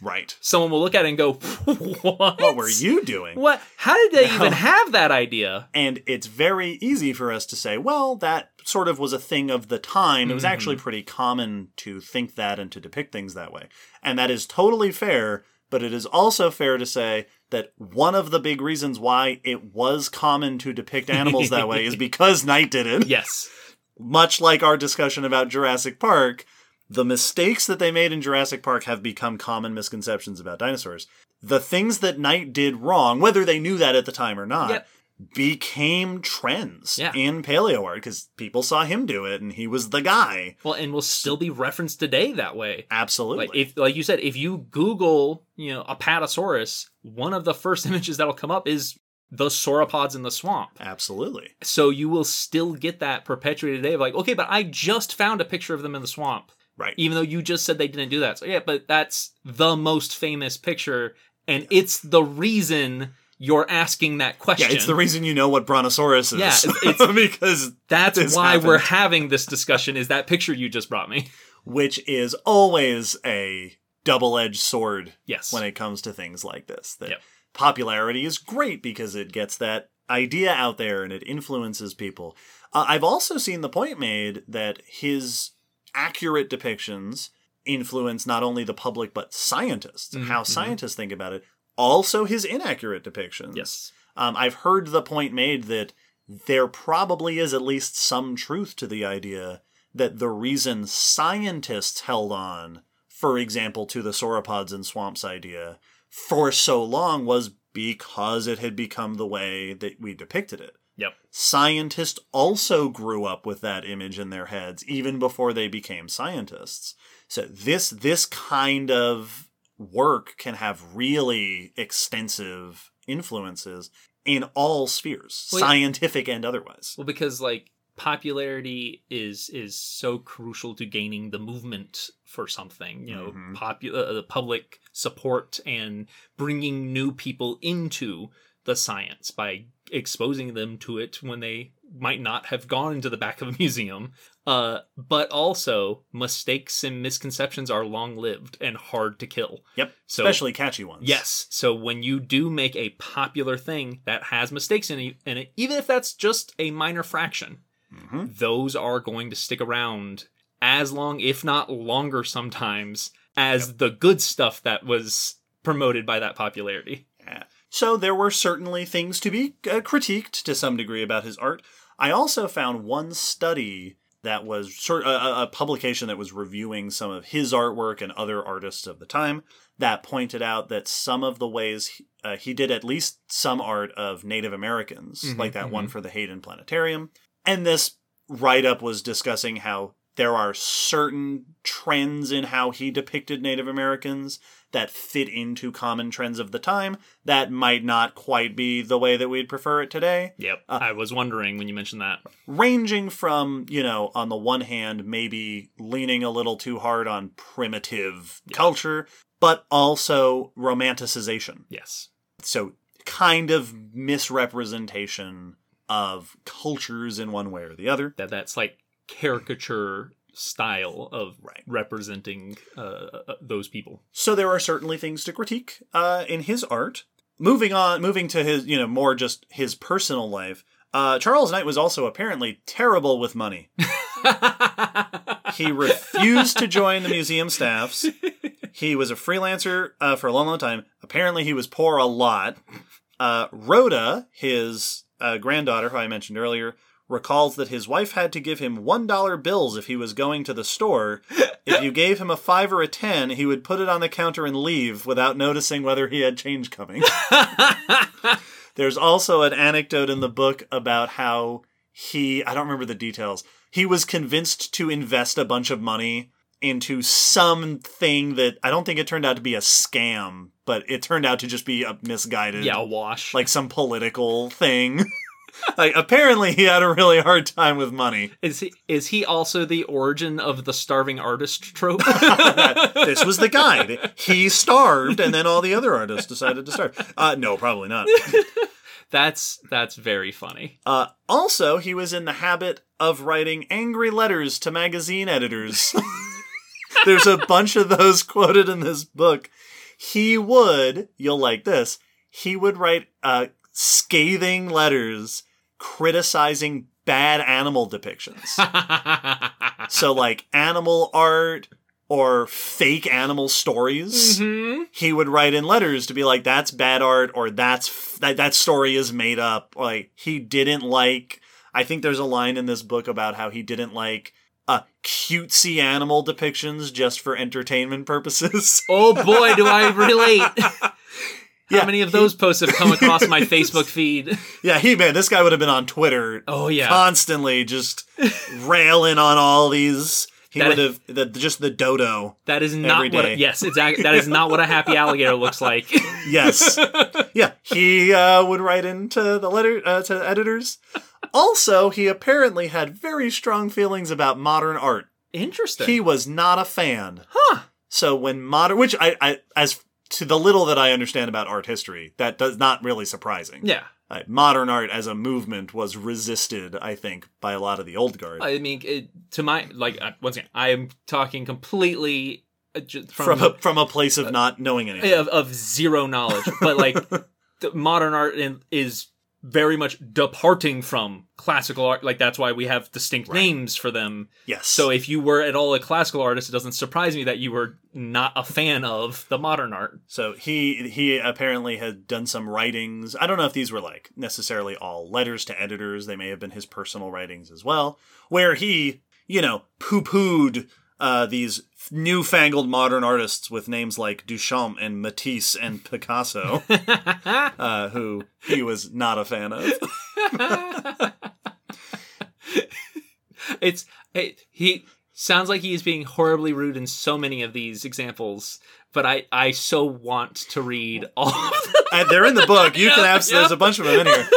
right. someone will look at it and go, "What? What were you doing? What? How did they even have that idea?" And it's very easy for us to say, well, that sort of was a thing of the time. It was actually pretty common to think that and to depict things that way. And that is totally fair, but it is also fair to say that one of the big reasons why it was common to depict animals that way is because Knight did it. Yes. Much like our discussion about Jurassic Park, the mistakes that they made in Jurassic Park have become common misconceptions about dinosaurs. The things that Knight did wrong, whether they knew that at the time or not, Yep. Became trends Yeah. in paleo art because people saw him do it and he was the guy. Well, and will still be referenced today that way. Absolutely. Like if, like you said, if you Google, you know, Apatosaurus, one of the first images that'll come up is the sauropods in the swamp. Absolutely. So you will still get that perpetuated today of like, okay, but I just found a picture of them in the swamp, Right. even though you just said they didn't do that. So yeah, but that's the most famous picture, and it's the reason you're asking that question. Yeah, it's the reason you know what Brontosaurus is. Yeah, it's- it's- because that's why happened. we're having this discussion. Is that picture you just brought me? which is always a double-edged sword Yes. when it comes to things like this. That Yep. popularity is great because it gets that idea out there and it influences people. Uh, I've also seen the point made that his accurate depictions influence not only the public but scientists and Mhm, how mhm. scientists think about it. Also, his inaccurate depictions. yes. Um, I've heard the point made that there probably is at least some truth to the idea that the reason scientists held on, for example, to the sauropods and swamps idea for so long was because it had become the way that we depicted it. Yep. Scientists also grew up with that image in their heads even before they became scientists. So this this kind of work can have really extensive influences in all spheres, Well, scientific and otherwise. Well, because like popularity is is so crucial to gaining the movement for something. You know, Mhm. popular uh, the public support and bringing new people into the science by exposing them to it when they might not have gone into the back of a museum. Uh, but also mistakes and misconceptions are long lived and hard to kill. Yep, So especially catchy ones. Yes. So when you do make a popular thing that has mistakes in it, in it even if that's just a minor fraction, Mhm. those are going to stick around as long, if not longer sometimes, as the good stuff that was promoted by that popularity. Yeah. So there were certainly things to be uh, critiqued to some degree about his art. I also found one study that was sort a, a publication that was reviewing some of his artwork and other artists of the time that pointed out that some of the ways he, uh, he did at least some art of Native Americans, Mhm, like that one mhm. for the Hayden Planetarium, and this write up was discussing how there are certain trends in how he depicted Native Americans that fit into common trends of the time that might not quite be the way that we'd prefer it today. Yep. Uh, I was wondering when you mentioned that. Ranging from, you know, on the one hand, maybe leaning a little too hard on primitive culture, but also romanticization. Yes. So, kind of misrepresentation of cultures in one way or the other. That that's like caricature style of Right. representing uh, uh, those people. So there are certainly things to critique uh, in his art. Moving on, moving to his, you know, more just his personal life. Uh, Charles Knight was also apparently terrible with money. He refused to join the museum staffs. He was a freelancer uh, for a long, long time. Apparently, he was poor a lot. Uh, Rhoda, his uh, granddaughter, who I mentioned earlier, recalls that his wife had to give him $1 bills if he was going to the store. If you gave him a 5 or a 10, he would put it on the counter and leave without noticing whether he had change coming. There's also an anecdote in the book about how he, I don't remember the details, he was convinced to invest a bunch of money into something that I don't think it turned out to be a scam, but it turned out to just be a misguided, Yeah, a wash. like some political thing. like apparently he had a really hard time with money. is he is he also the origin of the starving artist trope? this was the guy. He starved, and then all the other artists decided to starve. Uh, no, probably not. that's that's very funny. Uh, also, he was in the habit of writing angry letters to magazine editors. There's a bunch of those quoted in this book. He would, you'll like this, he would write uh, scathing letters criticizing bad animal depictions. so, like animal art or fake animal stories. Mhm. He would write in letters to be like, "That's bad art," or "That's f- that that story is made up." Like he didn't like. I think there's a line in this book about how he didn't like uh, cutesy animal depictions just for entertainment purposes. Oh boy, do I relate. Yeah, How many of those posts have come across my Facebook feed? yeah, he man, this guy would have been on Twitter Oh yeah. constantly, just railing on all these. He That- would have the, just the dodo. That is not Every what. day. yes, exactly. That is not what a happy alligator looks like. Yes. yeah, he uh, would write into the letter uh, to editors. Also, he apparently had very strong feelings about modern art. Interesting. He was not a fan. huh. So when modern, which I, I as to the little that I understand about art history, that does not really surprising. Yeah. Uh, modern art as a movement was resisted, I think, by a lot of the old guard. I mean, it, to my like uh, once again, I am talking completely uh, from from, a, from a place of not knowing anything. of, of zero knowledge, but like the modern art in, is very much departing from classical art. Like that's why we have distinct names for them. yes. So if you were at all a classical artist, it doesn't surprise me that you were not a fan of the modern art. So he he apparently had done some writings. I don't know if these were like necessarily all letters to editors. They may have been his personal writings as well, where he, you know, poo pooed uh, these newfangled modern artists with names like Duchamp and Matisse and Picasso, uh, who he was not a fan of. it's it, he sounds like he is being horribly rude in so many of these examples, but I I so want to read all of them. And they're in the book. You can Yep. There's a bunch of them in here.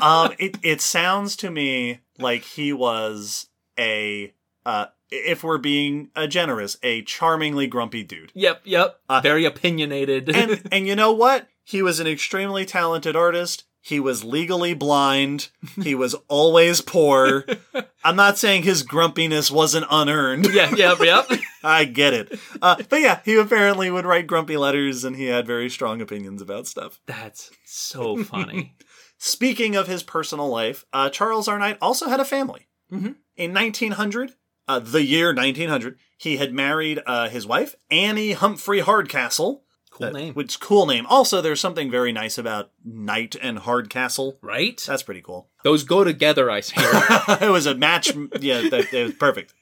um, it it sounds to me like he was a uh, if we're being uh, generous, a charmingly grumpy dude. Yep, yep. Uh, Very opinionated. And and you know what? He was an extremely talented artist. He was legally blind. He was always poor. I'm not saying his grumpiness wasn't unearned. yeah, yep, yep. I get it. Uh, but yeah, he apparently would write grumpy letters and he had very strong opinions about stuff. That's so funny. Speaking of his personal life, uh, Charles R. Knight also had a family. Mhm. In 1900, uh, the year 1900, he had married uh, his wife, Annie Humphrey Hardcastle. Cool Uh, name. Which cool name. Also, there's something very nice about Knight and Hardcastle. Right? That's pretty cool. Those go together, I hear. it was a match. Yeah, that, that was perfect.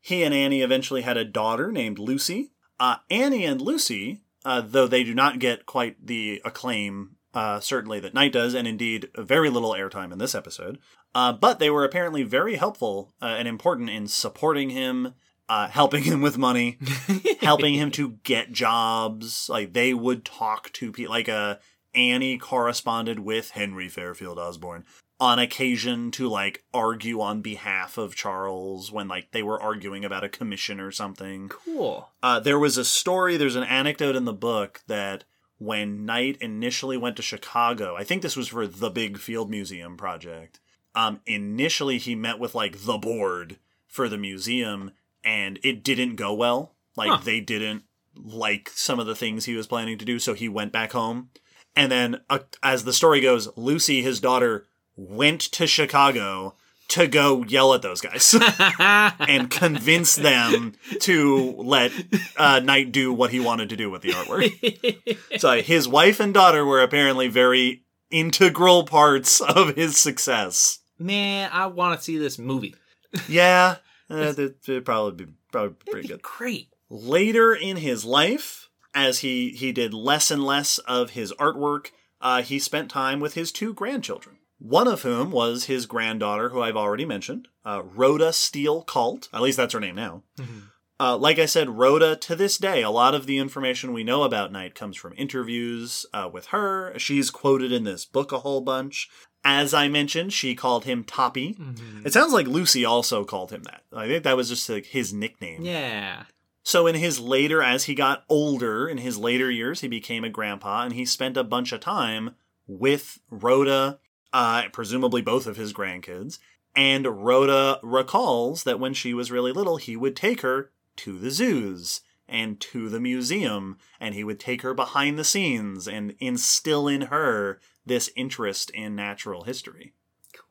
He and Annie eventually had a daughter named Lucy. Uh, Annie and Lucy, uh, though they do not get quite the acclaim, uh, certainly that Knight does, and indeed very little airtime in this episode, uh, but they were apparently very helpful uh, and important in supporting him, uh, helping him with money, helping him to get jobs. Like they would talk to people. Like uh, Annie corresponded with Henry Fairfield Osborn on occasion to like argue on behalf of Charles when like they were arguing about a commission or something. cool. Uh, there was a story, there's an anecdote in the book that when Knight initially went to Chicago, I think this was for the big Field Museum project. Um, initially, he met with like the board for the museum, and it didn't go well. Like Huh. they didn't like some of the things he was planning to do, so he went back home. And then, uh, as the story goes, Lucy, his daughter, went to Chicago to go yell at those guys and convince them to let uh, Knight do what he wanted to do with the artwork. so his wife and daughter were apparently very integral parts of his success. Man, I want to see this movie. Yeah, uh, that'd probably be probably It'd pretty be good. great. Later in his life, as he he did less and less of his artwork, uh, he spent time with his two grandchildren. One of whom was his granddaughter, who I've already mentioned, uh, Rhoda Steele Kalt. At least that's her name now. Uh, like I said, Rhoda, to this day, a lot of the information we know about Knight comes from interviews uh, with her. She's quoted in this book a whole bunch. As I mentioned, she called him Toppy. Mm-hmm. It sounds like Lucy also called him that. I think that was just like his nickname. Yeah. So in his later, as he got older, in his later years, he became a grandpa, and he spent a bunch of time with Rhoda, uh, presumably both of his grandkids. And Rhoda recalls that when she was really little, he would take her to the zoos and to the museum, and he would take her behind the scenes and instill in her this interest in natural history.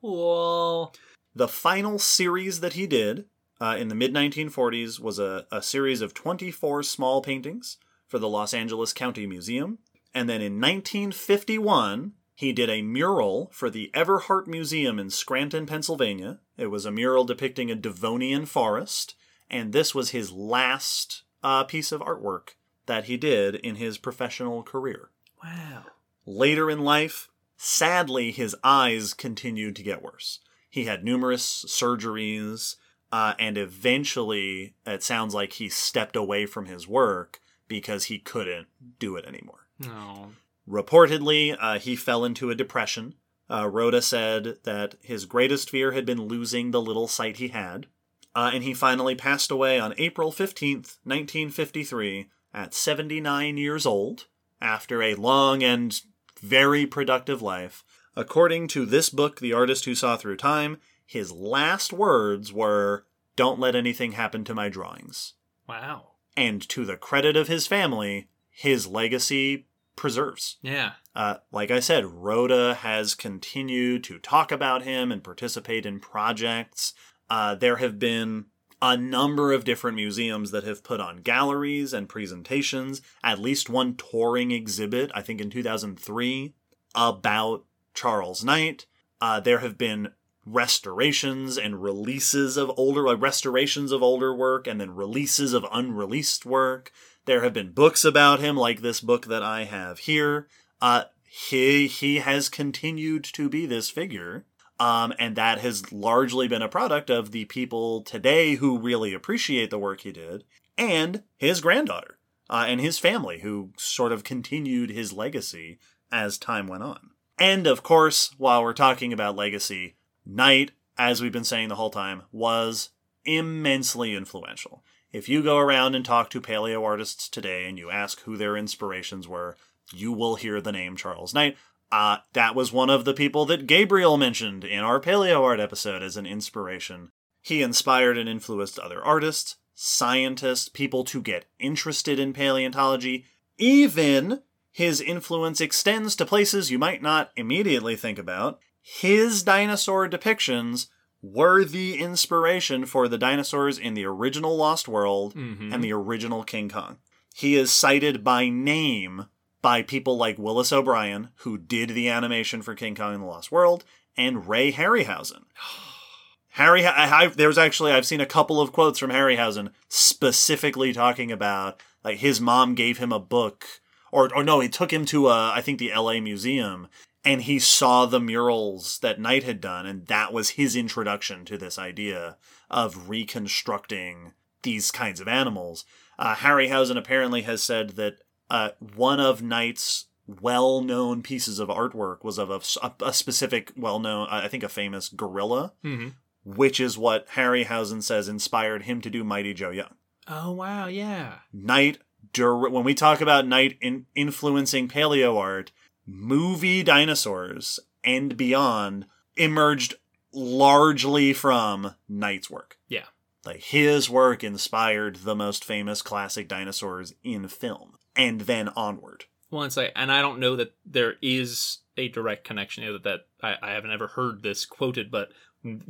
Cool. The final series that he did uh, in the mid 1940s was a, a series of 24 small paintings for the Los Angeles County Museum. And then in 1951, he did a mural for the Everhart Museum in Scranton, Pennsylvania. It was a mural depicting a Devonian forest, and this was his last uh, piece of artwork that he did in his professional career. Wow. Later in life, sadly, his eyes continued to get worse. He had numerous surgeries, uh, and eventually, it sounds like he stepped away from his work because he couldn't do it anymore. No. Reportedly, uh, he fell into a depression. Uh, Rhoda said that his greatest fear had been losing the little sight he had. Uh, and he finally passed away on April 15th, 1953, at 79 years old, after a long and very productive life. According to this book, The Artist Who Saw Through Time, his last words were, Don't let anything happen to my drawings. Wow. And to the credit of his family, his legacy preserves. Yeah. Uh, like I said, Rhoda has continued to talk about him and participate in projects. Uh, there have been a number of different museums that have put on galleries and presentations, at least one touring exhibit, I think in 2003, about Charles Knight. Uh, there have been restorations and releases of older, like restorations of older work and then releases of unreleased work. There have been books about him, like this book that I have here. Uh, he he has continued to be this figure, um, and that has largely been a product of the people today who really appreciate the work he did, and his granddaughter uh, and his family who sort of continued his legacy as time went on. And of course, while we're talking about legacy, Knight, as we've been saying the whole time, was immensely influential. If you go around and talk to paleo artists today and you ask who their inspirations were, you will hear the name Charles Knight. Uh, that was one of the people that Gabriel mentioned in our paleo art episode as an inspiration. He inspired and influenced other artists, scientists, people to get interested in paleontology. Even his influence extends to places you might not immediately think about. His dinosaur depictions were the inspiration for the dinosaurs in the original Lost World Mhm. and the original King Kong. He is cited by name by people like Willis O'Brien, who did the animation for King Kong and the Lost World, and Ray Harryhausen. Harry, I, I, there's actually I've seen a couple of quotes from Harryhausen specifically talking about like his mom gave him a book, or or no, he took him to a I think the L.A. museum, and he saw the murals that Knight had done, and that was his introduction to this idea of reconstructing these kinds of animals. Uh, Harryhausen apparently has said that uh, one of Knight's well-known pieces of artwork was of a, a specific, well-known, I think, a famous gorilla, Mhm. which is what Harryhausen says inspired him to do Mighty Joe Young. Oh wow, yeah. Knight, dur- when we talk about Knight in- influencing paleo art, movie dinosaurs and beyond emerged largely from Knight's work. Yeah. Like his work inspired the most famous classic dinosaurs in film, and then onward. Well, it's like, and I don't know that there is a direct connection here that, that I, I haven't ever heard this quoted, but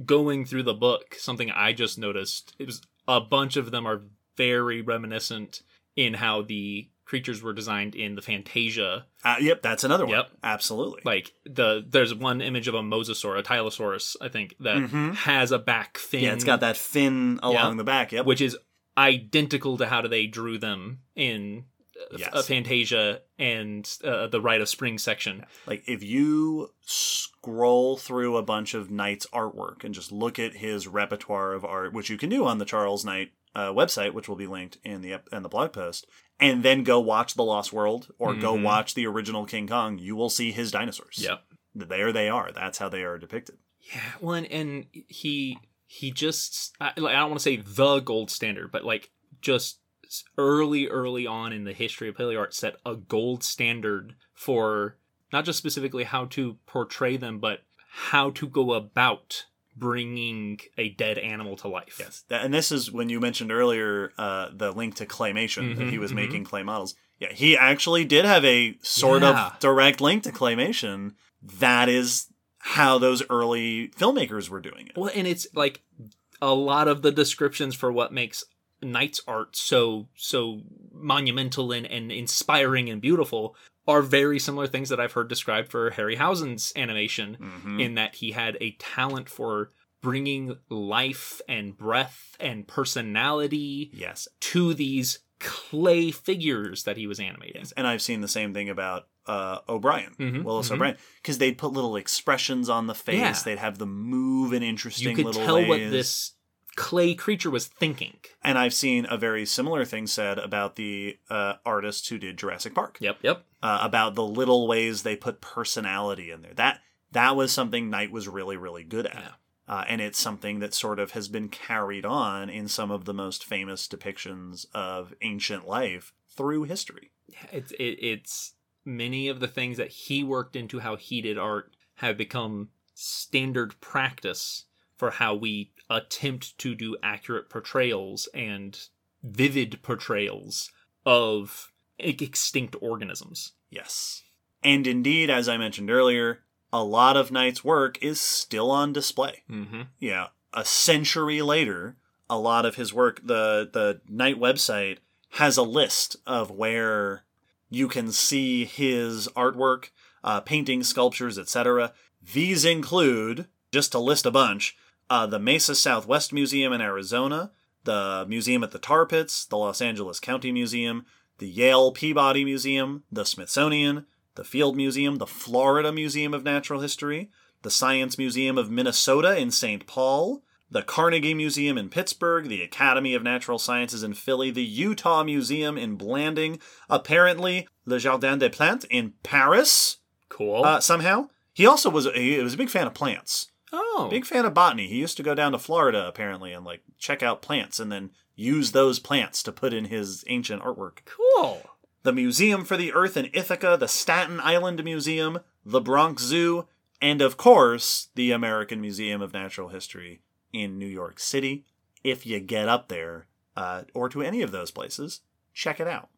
going through the book, something I just noticed, it was a bunch of them are very reminiscent in how the creatures were designed in the Fantasia. Uh, yep, that's another one. Yep. Absolutely. Like the there's one image of a mosasaur, a Tylosaurus, I think, that Mhm. has a back fin. yeah, it's got that fin along Yeah. the back. Yep. which is identical to how they drew them in uh, Yes. uh, Fantasia and uh, the Rite of Spring section. Like if you scroll through a bunch of Knight's artwork and just look at his repertoire of art, which you can do on the Charles Knight uh, website, which will be linked in the in the blog post, and then go watch The Lost World or go Mhm. watch the original King Kong, you will see his dinosaurs. Yep. There they are. That's how they are depicted. Yeah, well, and, and he he just I, like, I don't want to say the gold standard, but like just early early on in the history of paleo art set a gold standard for not just specifically how to portray them, but how to go about bringing a dead animal to life. Yes, That- and this is when you mentioned earlier uh, the link to claymation that Mhm, he was mhm. making clay models. Yeah, he actually did have a sort Yeah. of direct link to claymation. That is how those early filmmakers were doing it. Well, and it's like a lot of the descriptions for what makes Knight's art so so monumental and, and inspiring and beautiful are very similar things that I've heard described for Harryhausen's animation, Mhm. in that he had a talent for bringing life and breath and personality Yes, to these clay figures that he was animating. and I've seen the same thing about uh, O'Brien, Mhm, Willis mhm. O'Brien, because they'd put little expressions on the face. Yeah. They'd have them move in interesting You could tell what this clay creature was thinking. And I've seen a very similar thing said about the uh, artists who did Jurassic Park. Yep, yep. uh, about the little ways they put personality in there. That that was something Knight was really really good at, Yeah. uh, and it's something that sort of has been carried on in some of the most famous depictions of ancient life through history. it's it, it's many of the things that he worked into how he did art have become standard practice for how we attempt to do accurate portrayals and vivid portrayals of extinct organisms. Yes, and indeed, as I mentioned earlier, a lot of Knight's work is still on display. Mm-hmm. yeah, a century later, a lot of his work, the the Knight website has a list of where you can see his artwork, uh, paintings, sculptures, etc. These include, just to list a bunch, uh, the Mesa Southwest Museum in Arizona, the museum at the Tar Pits, the Los Angeles County Museum, the Yale Peabody Museum, the Smithsonian, the Field Museum, the Florida Museum of Natural History, the Science Museum of Minnesota in St. Paul, the Carnegie Museum in Pittsburgh, the Academy of Natural Sciences in Philly, the Utah Museum in Blanding, apparently Le Jardin des Plantes in Paris, Cool. uh, somehow. He also was a, he was a big fan of plants. Oh, Big fan of botany. He used to go down to Florida apparently and like check out plants and then use those plants to put in his ancient artwork cool. the Museum for the Earth in Ithaca, the Staten Island Museum, the Bronx Zoo, and of course, the American Museum of Natural History in New York City. If you get up there, uh, or to any of those places, check it out.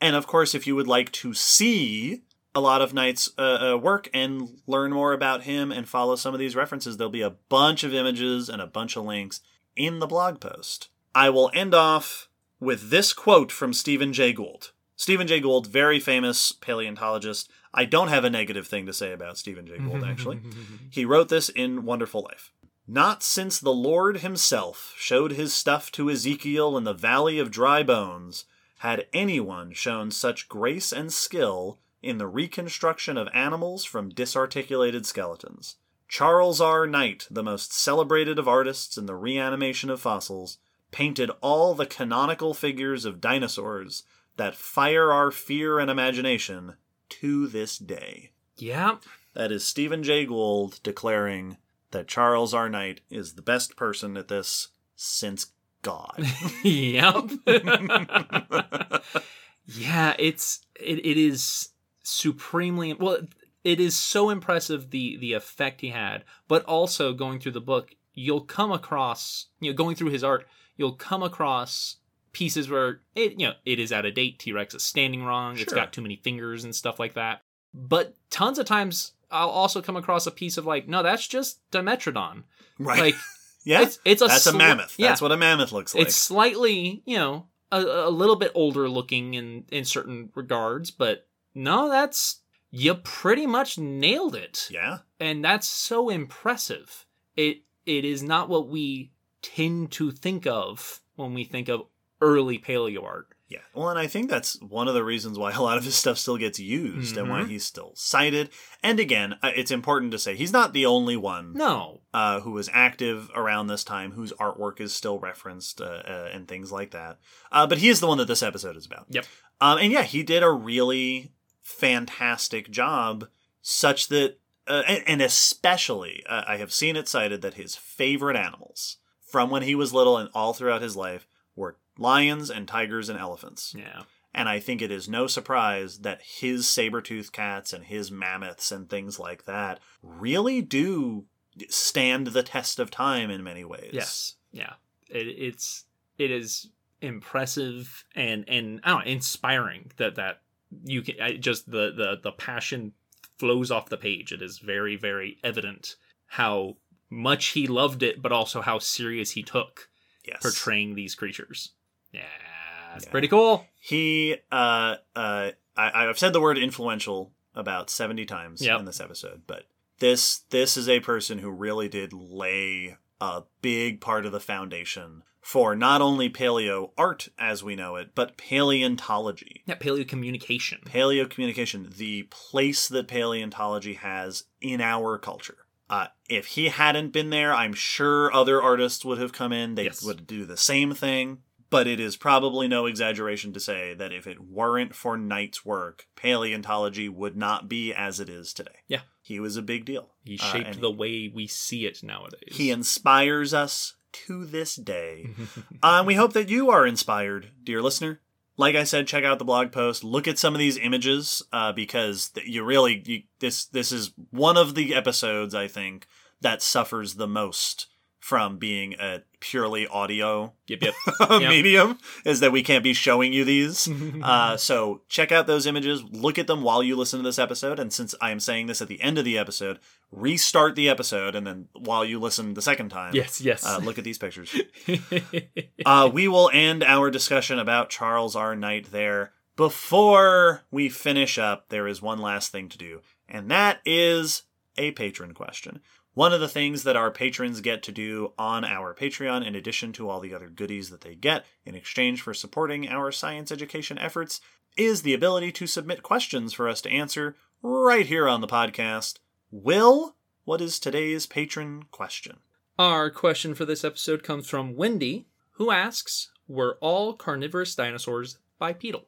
And of course, if you would like to see a lot of Knight's uh, uh, work and learn more about him and follow some of these references, there'll be a bunch of images and a bunch of links in the blog post. I will end off with this quote from Stephen Jay Gould. Stephen Jay Gould, very famous paleontologist. I don't have a negative thing to say about Stephen Jay Gould, actually. he wrote this in Wonderful Life. Not since the Lord himself showed his stuff to Ezekiel in the valley of dry bones had anyone shown such grace and skill in the reconstruction of animals from disarticulated skeletons. Charles R. Knight, the most celebrated of artists in the reanimation of fossils, painted all the canonical figures of dinosaurs that fire our fear and imagination to this day. yeah. That is Stephen Jay Gould declaring that Charles R. Knight is the best person at this since God. yep. yeah, it's it, it is supremely well. It is so impressive the the effect he had, but also going through the book, you'll come across you know going through his art, you'll come across pieces where it you know it is out of date. T Rex is standing wrong. It's got too many fingers and stuff like that. But tons of times I'll also come across a piece of like, no, that's just Dimetrodon. right. Like yeah. it's it's a that's a mammoth. Yeah, That's what a mammoth looks like. it's slightly, you know, a, a little bit older looking in in certain regards, but no, that's you pretty much nailed it. yeah. And that's so impressive. It it is not what we tend to think of when we think of early paleo art. Yeah. Well, and I think that's one of the reasons why a lot of his stuff still gets used and why Mhm. he's still cited. And again, uh, it's important to say he's not the only one No. uh, who was active around this time whose artwork is still referenced uh, uh, and things like that. Uh, but he is the one that this episode is about. Yep. Um, and yeah, he did a really fantastic job, such that, uh, and, and especially, uh, I have seen it cited that his favorite animals from when he was little and all throughout his life were lions and tigers and elephants. Yeah. And I think it is no surprise that his saber-toothed cats and his mammoths and things like that really do stand the test of time in many ways. Yes. Yeah. It, it's it is impressive and and I don't know, inspiring that that you can I, just the the the passion flows off the page. It is very very evident how much he loved it, but also how serious he took Yes. portraying these creatures. Yeah, it's Yeah. pretty cool. He, uh, uh, I, I've said the word influential about 70 times Yep. in this episode, but this, this is a person who really did lay a big part of the foundation for not only paleo art as we know it, but paleontology. Yeah, paleocommunication. Paleocommunication, the place that paleontology has in our culture. Uh, if he hadn't been there, I'm sure other artists would have come in. They Yes. would do the same thing. But it is probably no exaggeration to say that if it weren't for Knight's work, paleontology would not be as it is today. Yeah. He was a big deal. He Uh, shaped and the way we see it nowadays. He inspires us to this day. And we hope that you are inspired, dear listener. Like I said, check out the blog post. Look at some of these images uh, because you really you, this this is one of the episodes I think that suffers the most from being a purely audio yep, yep. medium is that we can't be showing you these. Uh, so check out those images. Look at them while you listen to this episode. And since I am saying this at the end of the episode, restart the episode and then while you listen the second time, yes, yes. uh, look at these pictures. Uh, we will end our discussion about Charles R. Knight there. Before we finish up, there is one last thing to do, and that is a patron question. One of the things that our patrons get to do on our Patreon, in addition to all the other goodies that they get in exchange for supporting our science education efforts, is the ability to submit questions for us to answer right here on the podcast. Will, what is today's patron question? Our question for this episode comes from Wendy, who asks Were all carnivorous dinosaurs bipedal?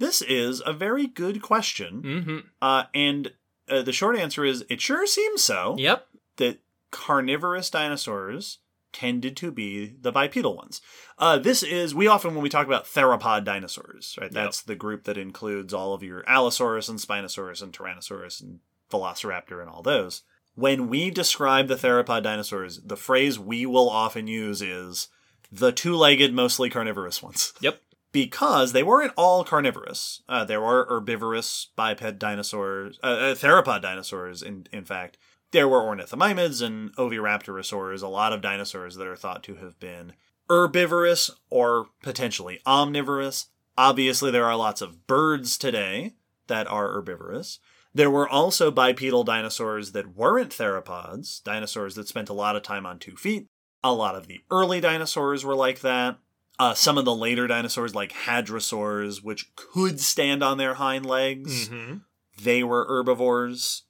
This is a very good question. Mm-hmm. Uh, and uh, the short answer is it sure seems so Yep. That carnivorous dinosaurs tended to be the bipedal ones. Uh, this is, we often, when we talk about theropod dinosaurs, right, that's the group that includes all of your Allosaurus and Spinosaurus and Tyrannosaurus and Velociraptor and all those. When we describe the theropod dinosaurs, the phrase we will often use is the two legged, mostly carnivorous ones Yep. because they weren't all carnivorous. Uh, there were herbivorous biped dinosaurs, uh, uh, theropod dinosaurs. In in fact, there were ornithomimids and oviraptorosaurs. A lot of dinosaurs that are thought to have been herbivorous or potentially omnivorous. Obviously, there are lots of birds today that are herbivorous. There were also bipedal dinosaurs that weren't theropods, dinosaurs that spent a lot of time on two feet. A lot of the early dinosaurs were like that. Uh, some of the later dinosaurs, like hadrosaurs, which could stand on their hind legs, Mm-hmm. they were herbivores.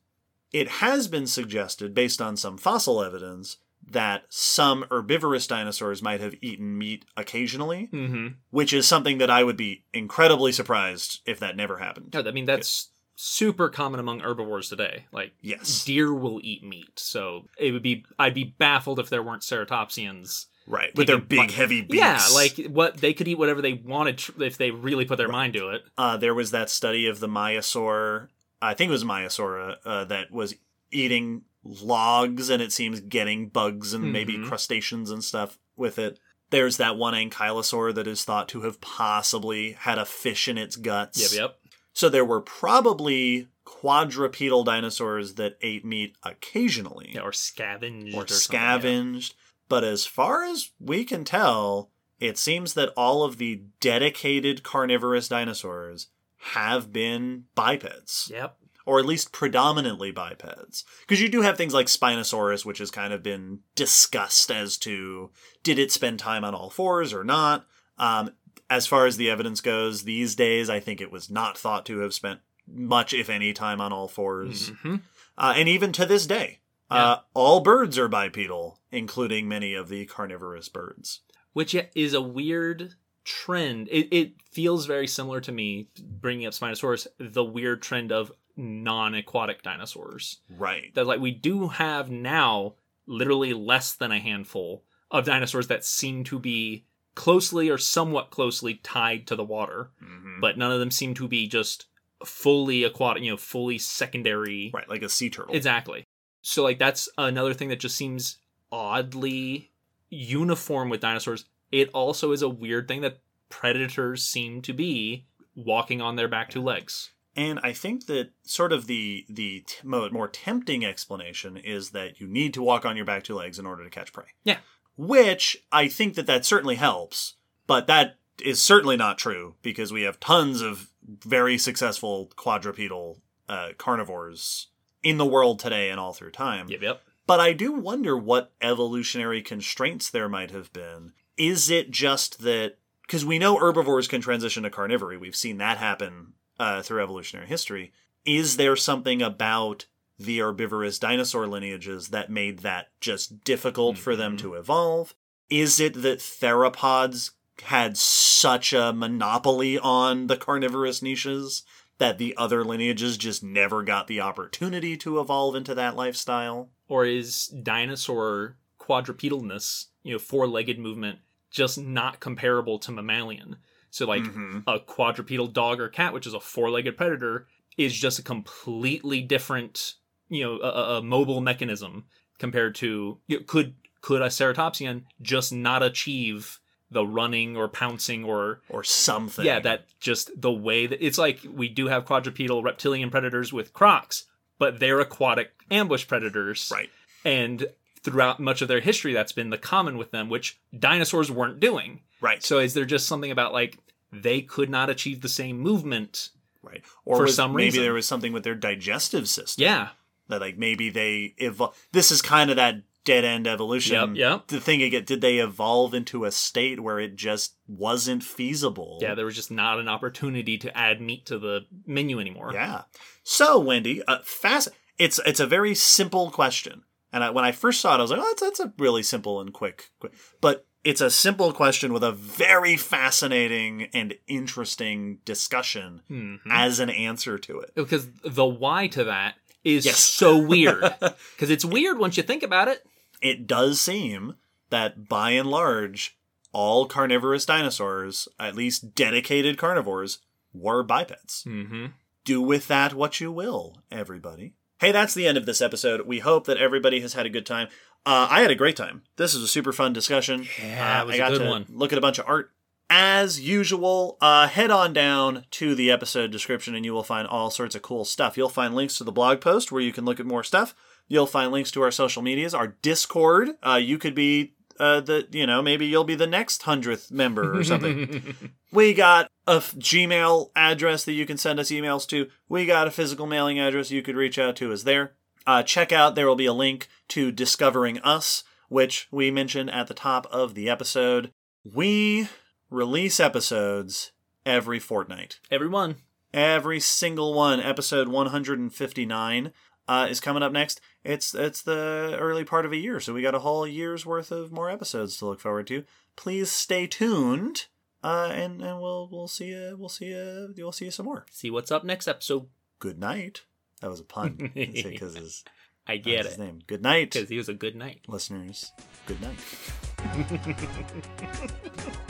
It has been suggested, based on some fossil evidence, that some herbivorous dinosaurs might have eaten meat occasionally, Mm-hmm. which is something that I would be incredibly surprised if that never happened. No, I mean, that's super common among herbivores today. Like, Yes. deer will eat meat. So it would be, I'd be baffled if there weren't ceratopsians. Right. With their big, bi- heavy beaks. Yeah, like what they could eat whatever they wanted tr- if they really put their mind to it. Uh, there was that study of the Maiasaur, I think it was Maiasaura, uh, that was eating logs and it seems getting bugs and maybe Mhm. crustaceans and stuff with it. There's that one ankylosaur that is thought to have possibly had a fish in its guts. Yep, yep. So there were probably quadrupedal dinosaurs that ate meat occasionally Yeah, or scavenged. or or something, yeah. scavenged. But as far as we can tell, it seems that all of the dedicated carnivorous dinosaurs have been bipeds, Yep. or at least predominantly bipeds. Because you do have things like Spinosaurus, which has kind of been discussed as to did it spend time on all fours or not. Um, as far as the evidence goes, these days, I think it was not thought to have spent much, if any, time on all 4s hmm Uh, and even to this day, uh, all birds are bipedal, including many of the carnivorous birds. which is a weird trend. It, it feels very similar to me, bringing up Spinosaurus, the weird trend of non-aquatic dinosaurs. Right. That like we do have now literally less than a handful of dinosaurs that seem to be closely or somewhat closely tied to the water, Mhm. but none of them seem to be just fully aquatic, you know, fully secondary. Right, like a sea turtle. Exactly. So like that's another thing that just seems oddly uniform with dinosaurs. It also is a weird thing that predators seem to be walking on their back two legs. And I think that sort of the the t- more tempting explanation is that you need to walk on your back two legs in order to catch prey. Yeah. Which I think that that certainly helps, but that is certainly not true because we have tons of very successful quadrupedal uh, carnivores in the world today and all through time. Yep, yep. But I do wonder what evolutionary constraints there might have been. Is it just that because we know herbivores can transition to carnivory, we've seen that happen uh, through evolutionary history. Is there something about the herbivorous dinosaur lineages that made that just difficult for them to evolve? Is it that theropods had such a monopoly on the carnivorous niches that the other lineages just never got the opportunity to evolve into that lifestyle? Or is dinosaur quadrupedalness, you know, four-legged movement, just not comparable to mammalian? So like Mhm. a quadrupedal dog or cat, which is a four-legged predator, is just a completely different, you know, a, a- a mobile mechanism compared to you know, could could a ceratopsian just not achieve the running or pouncing or or something. yeah, that just the way that it's like we do have quadrupedal reptilian predators with crocs, but they're aquatic ambush predators. right. And throughout much of their history, that's been the common with them, which dinosaurs weren't doing. Right. So is there just something about like they could not achieve the same movement? right. Or for was- some maybe reason. there was something with their digestive system. Yeah. That like maybe they evolve. This is kind of that dead end evolution. Yep, yep. The thing again, did they evolve into a state where it just wasn't feasible? Yeah, there was just not an opportunity to add meat to the menu anymore. Yeah. So, Wendy, uh, fast. It's it's a very simple question, and I, when I first saw it, I was like, "Oh, that's that's a really simple and quick." quick. But it's a simple question with a very fascinating and interesting discussion Mhm. as an answer to it. Because the why to that is Yes. so weird. Because it's weird once you think about it. It does seem that by and large, all carnivorous dinosaurs, at least dedicated carnivores, were bipeds. Mm-hmm. do with that what you will, everybody. Hey, that's the end of this episode. We hope that everybody has had a good time. Uh, I had a great time. This was a super fun discussion. Yeah, Uh, I got to one. look at a bunch of art. As usual, uh, head on down to the episode description and you will find all sorts of cool stuff. You'll find links to the blog post where you can look at more stuff. You'll find links to our social medias, our Discord. Uh, you could be uh, the, you know, maybe you'll be the next hundredth member or something. We got a f- Gmail address that you can send us emails to. We got a physical mailing address you could reach out to us there. Uh, check out, there will be a link to Discovering Us, which we mentioned at the top of the episode. We release episodes every fortnight. Everyone. Every single one. Episode 159 uh, is coming up next. It's it's the early part of a year, so we got a whole year's worth of more episodes to look forward to. Please stay tuned, uh, and and we'll we'll see you we'll see you we'll see you some more. See what's up next episode. Good night. That was a pun because his I get his it. name. Good night, Because he was a good night. listeners. Good night.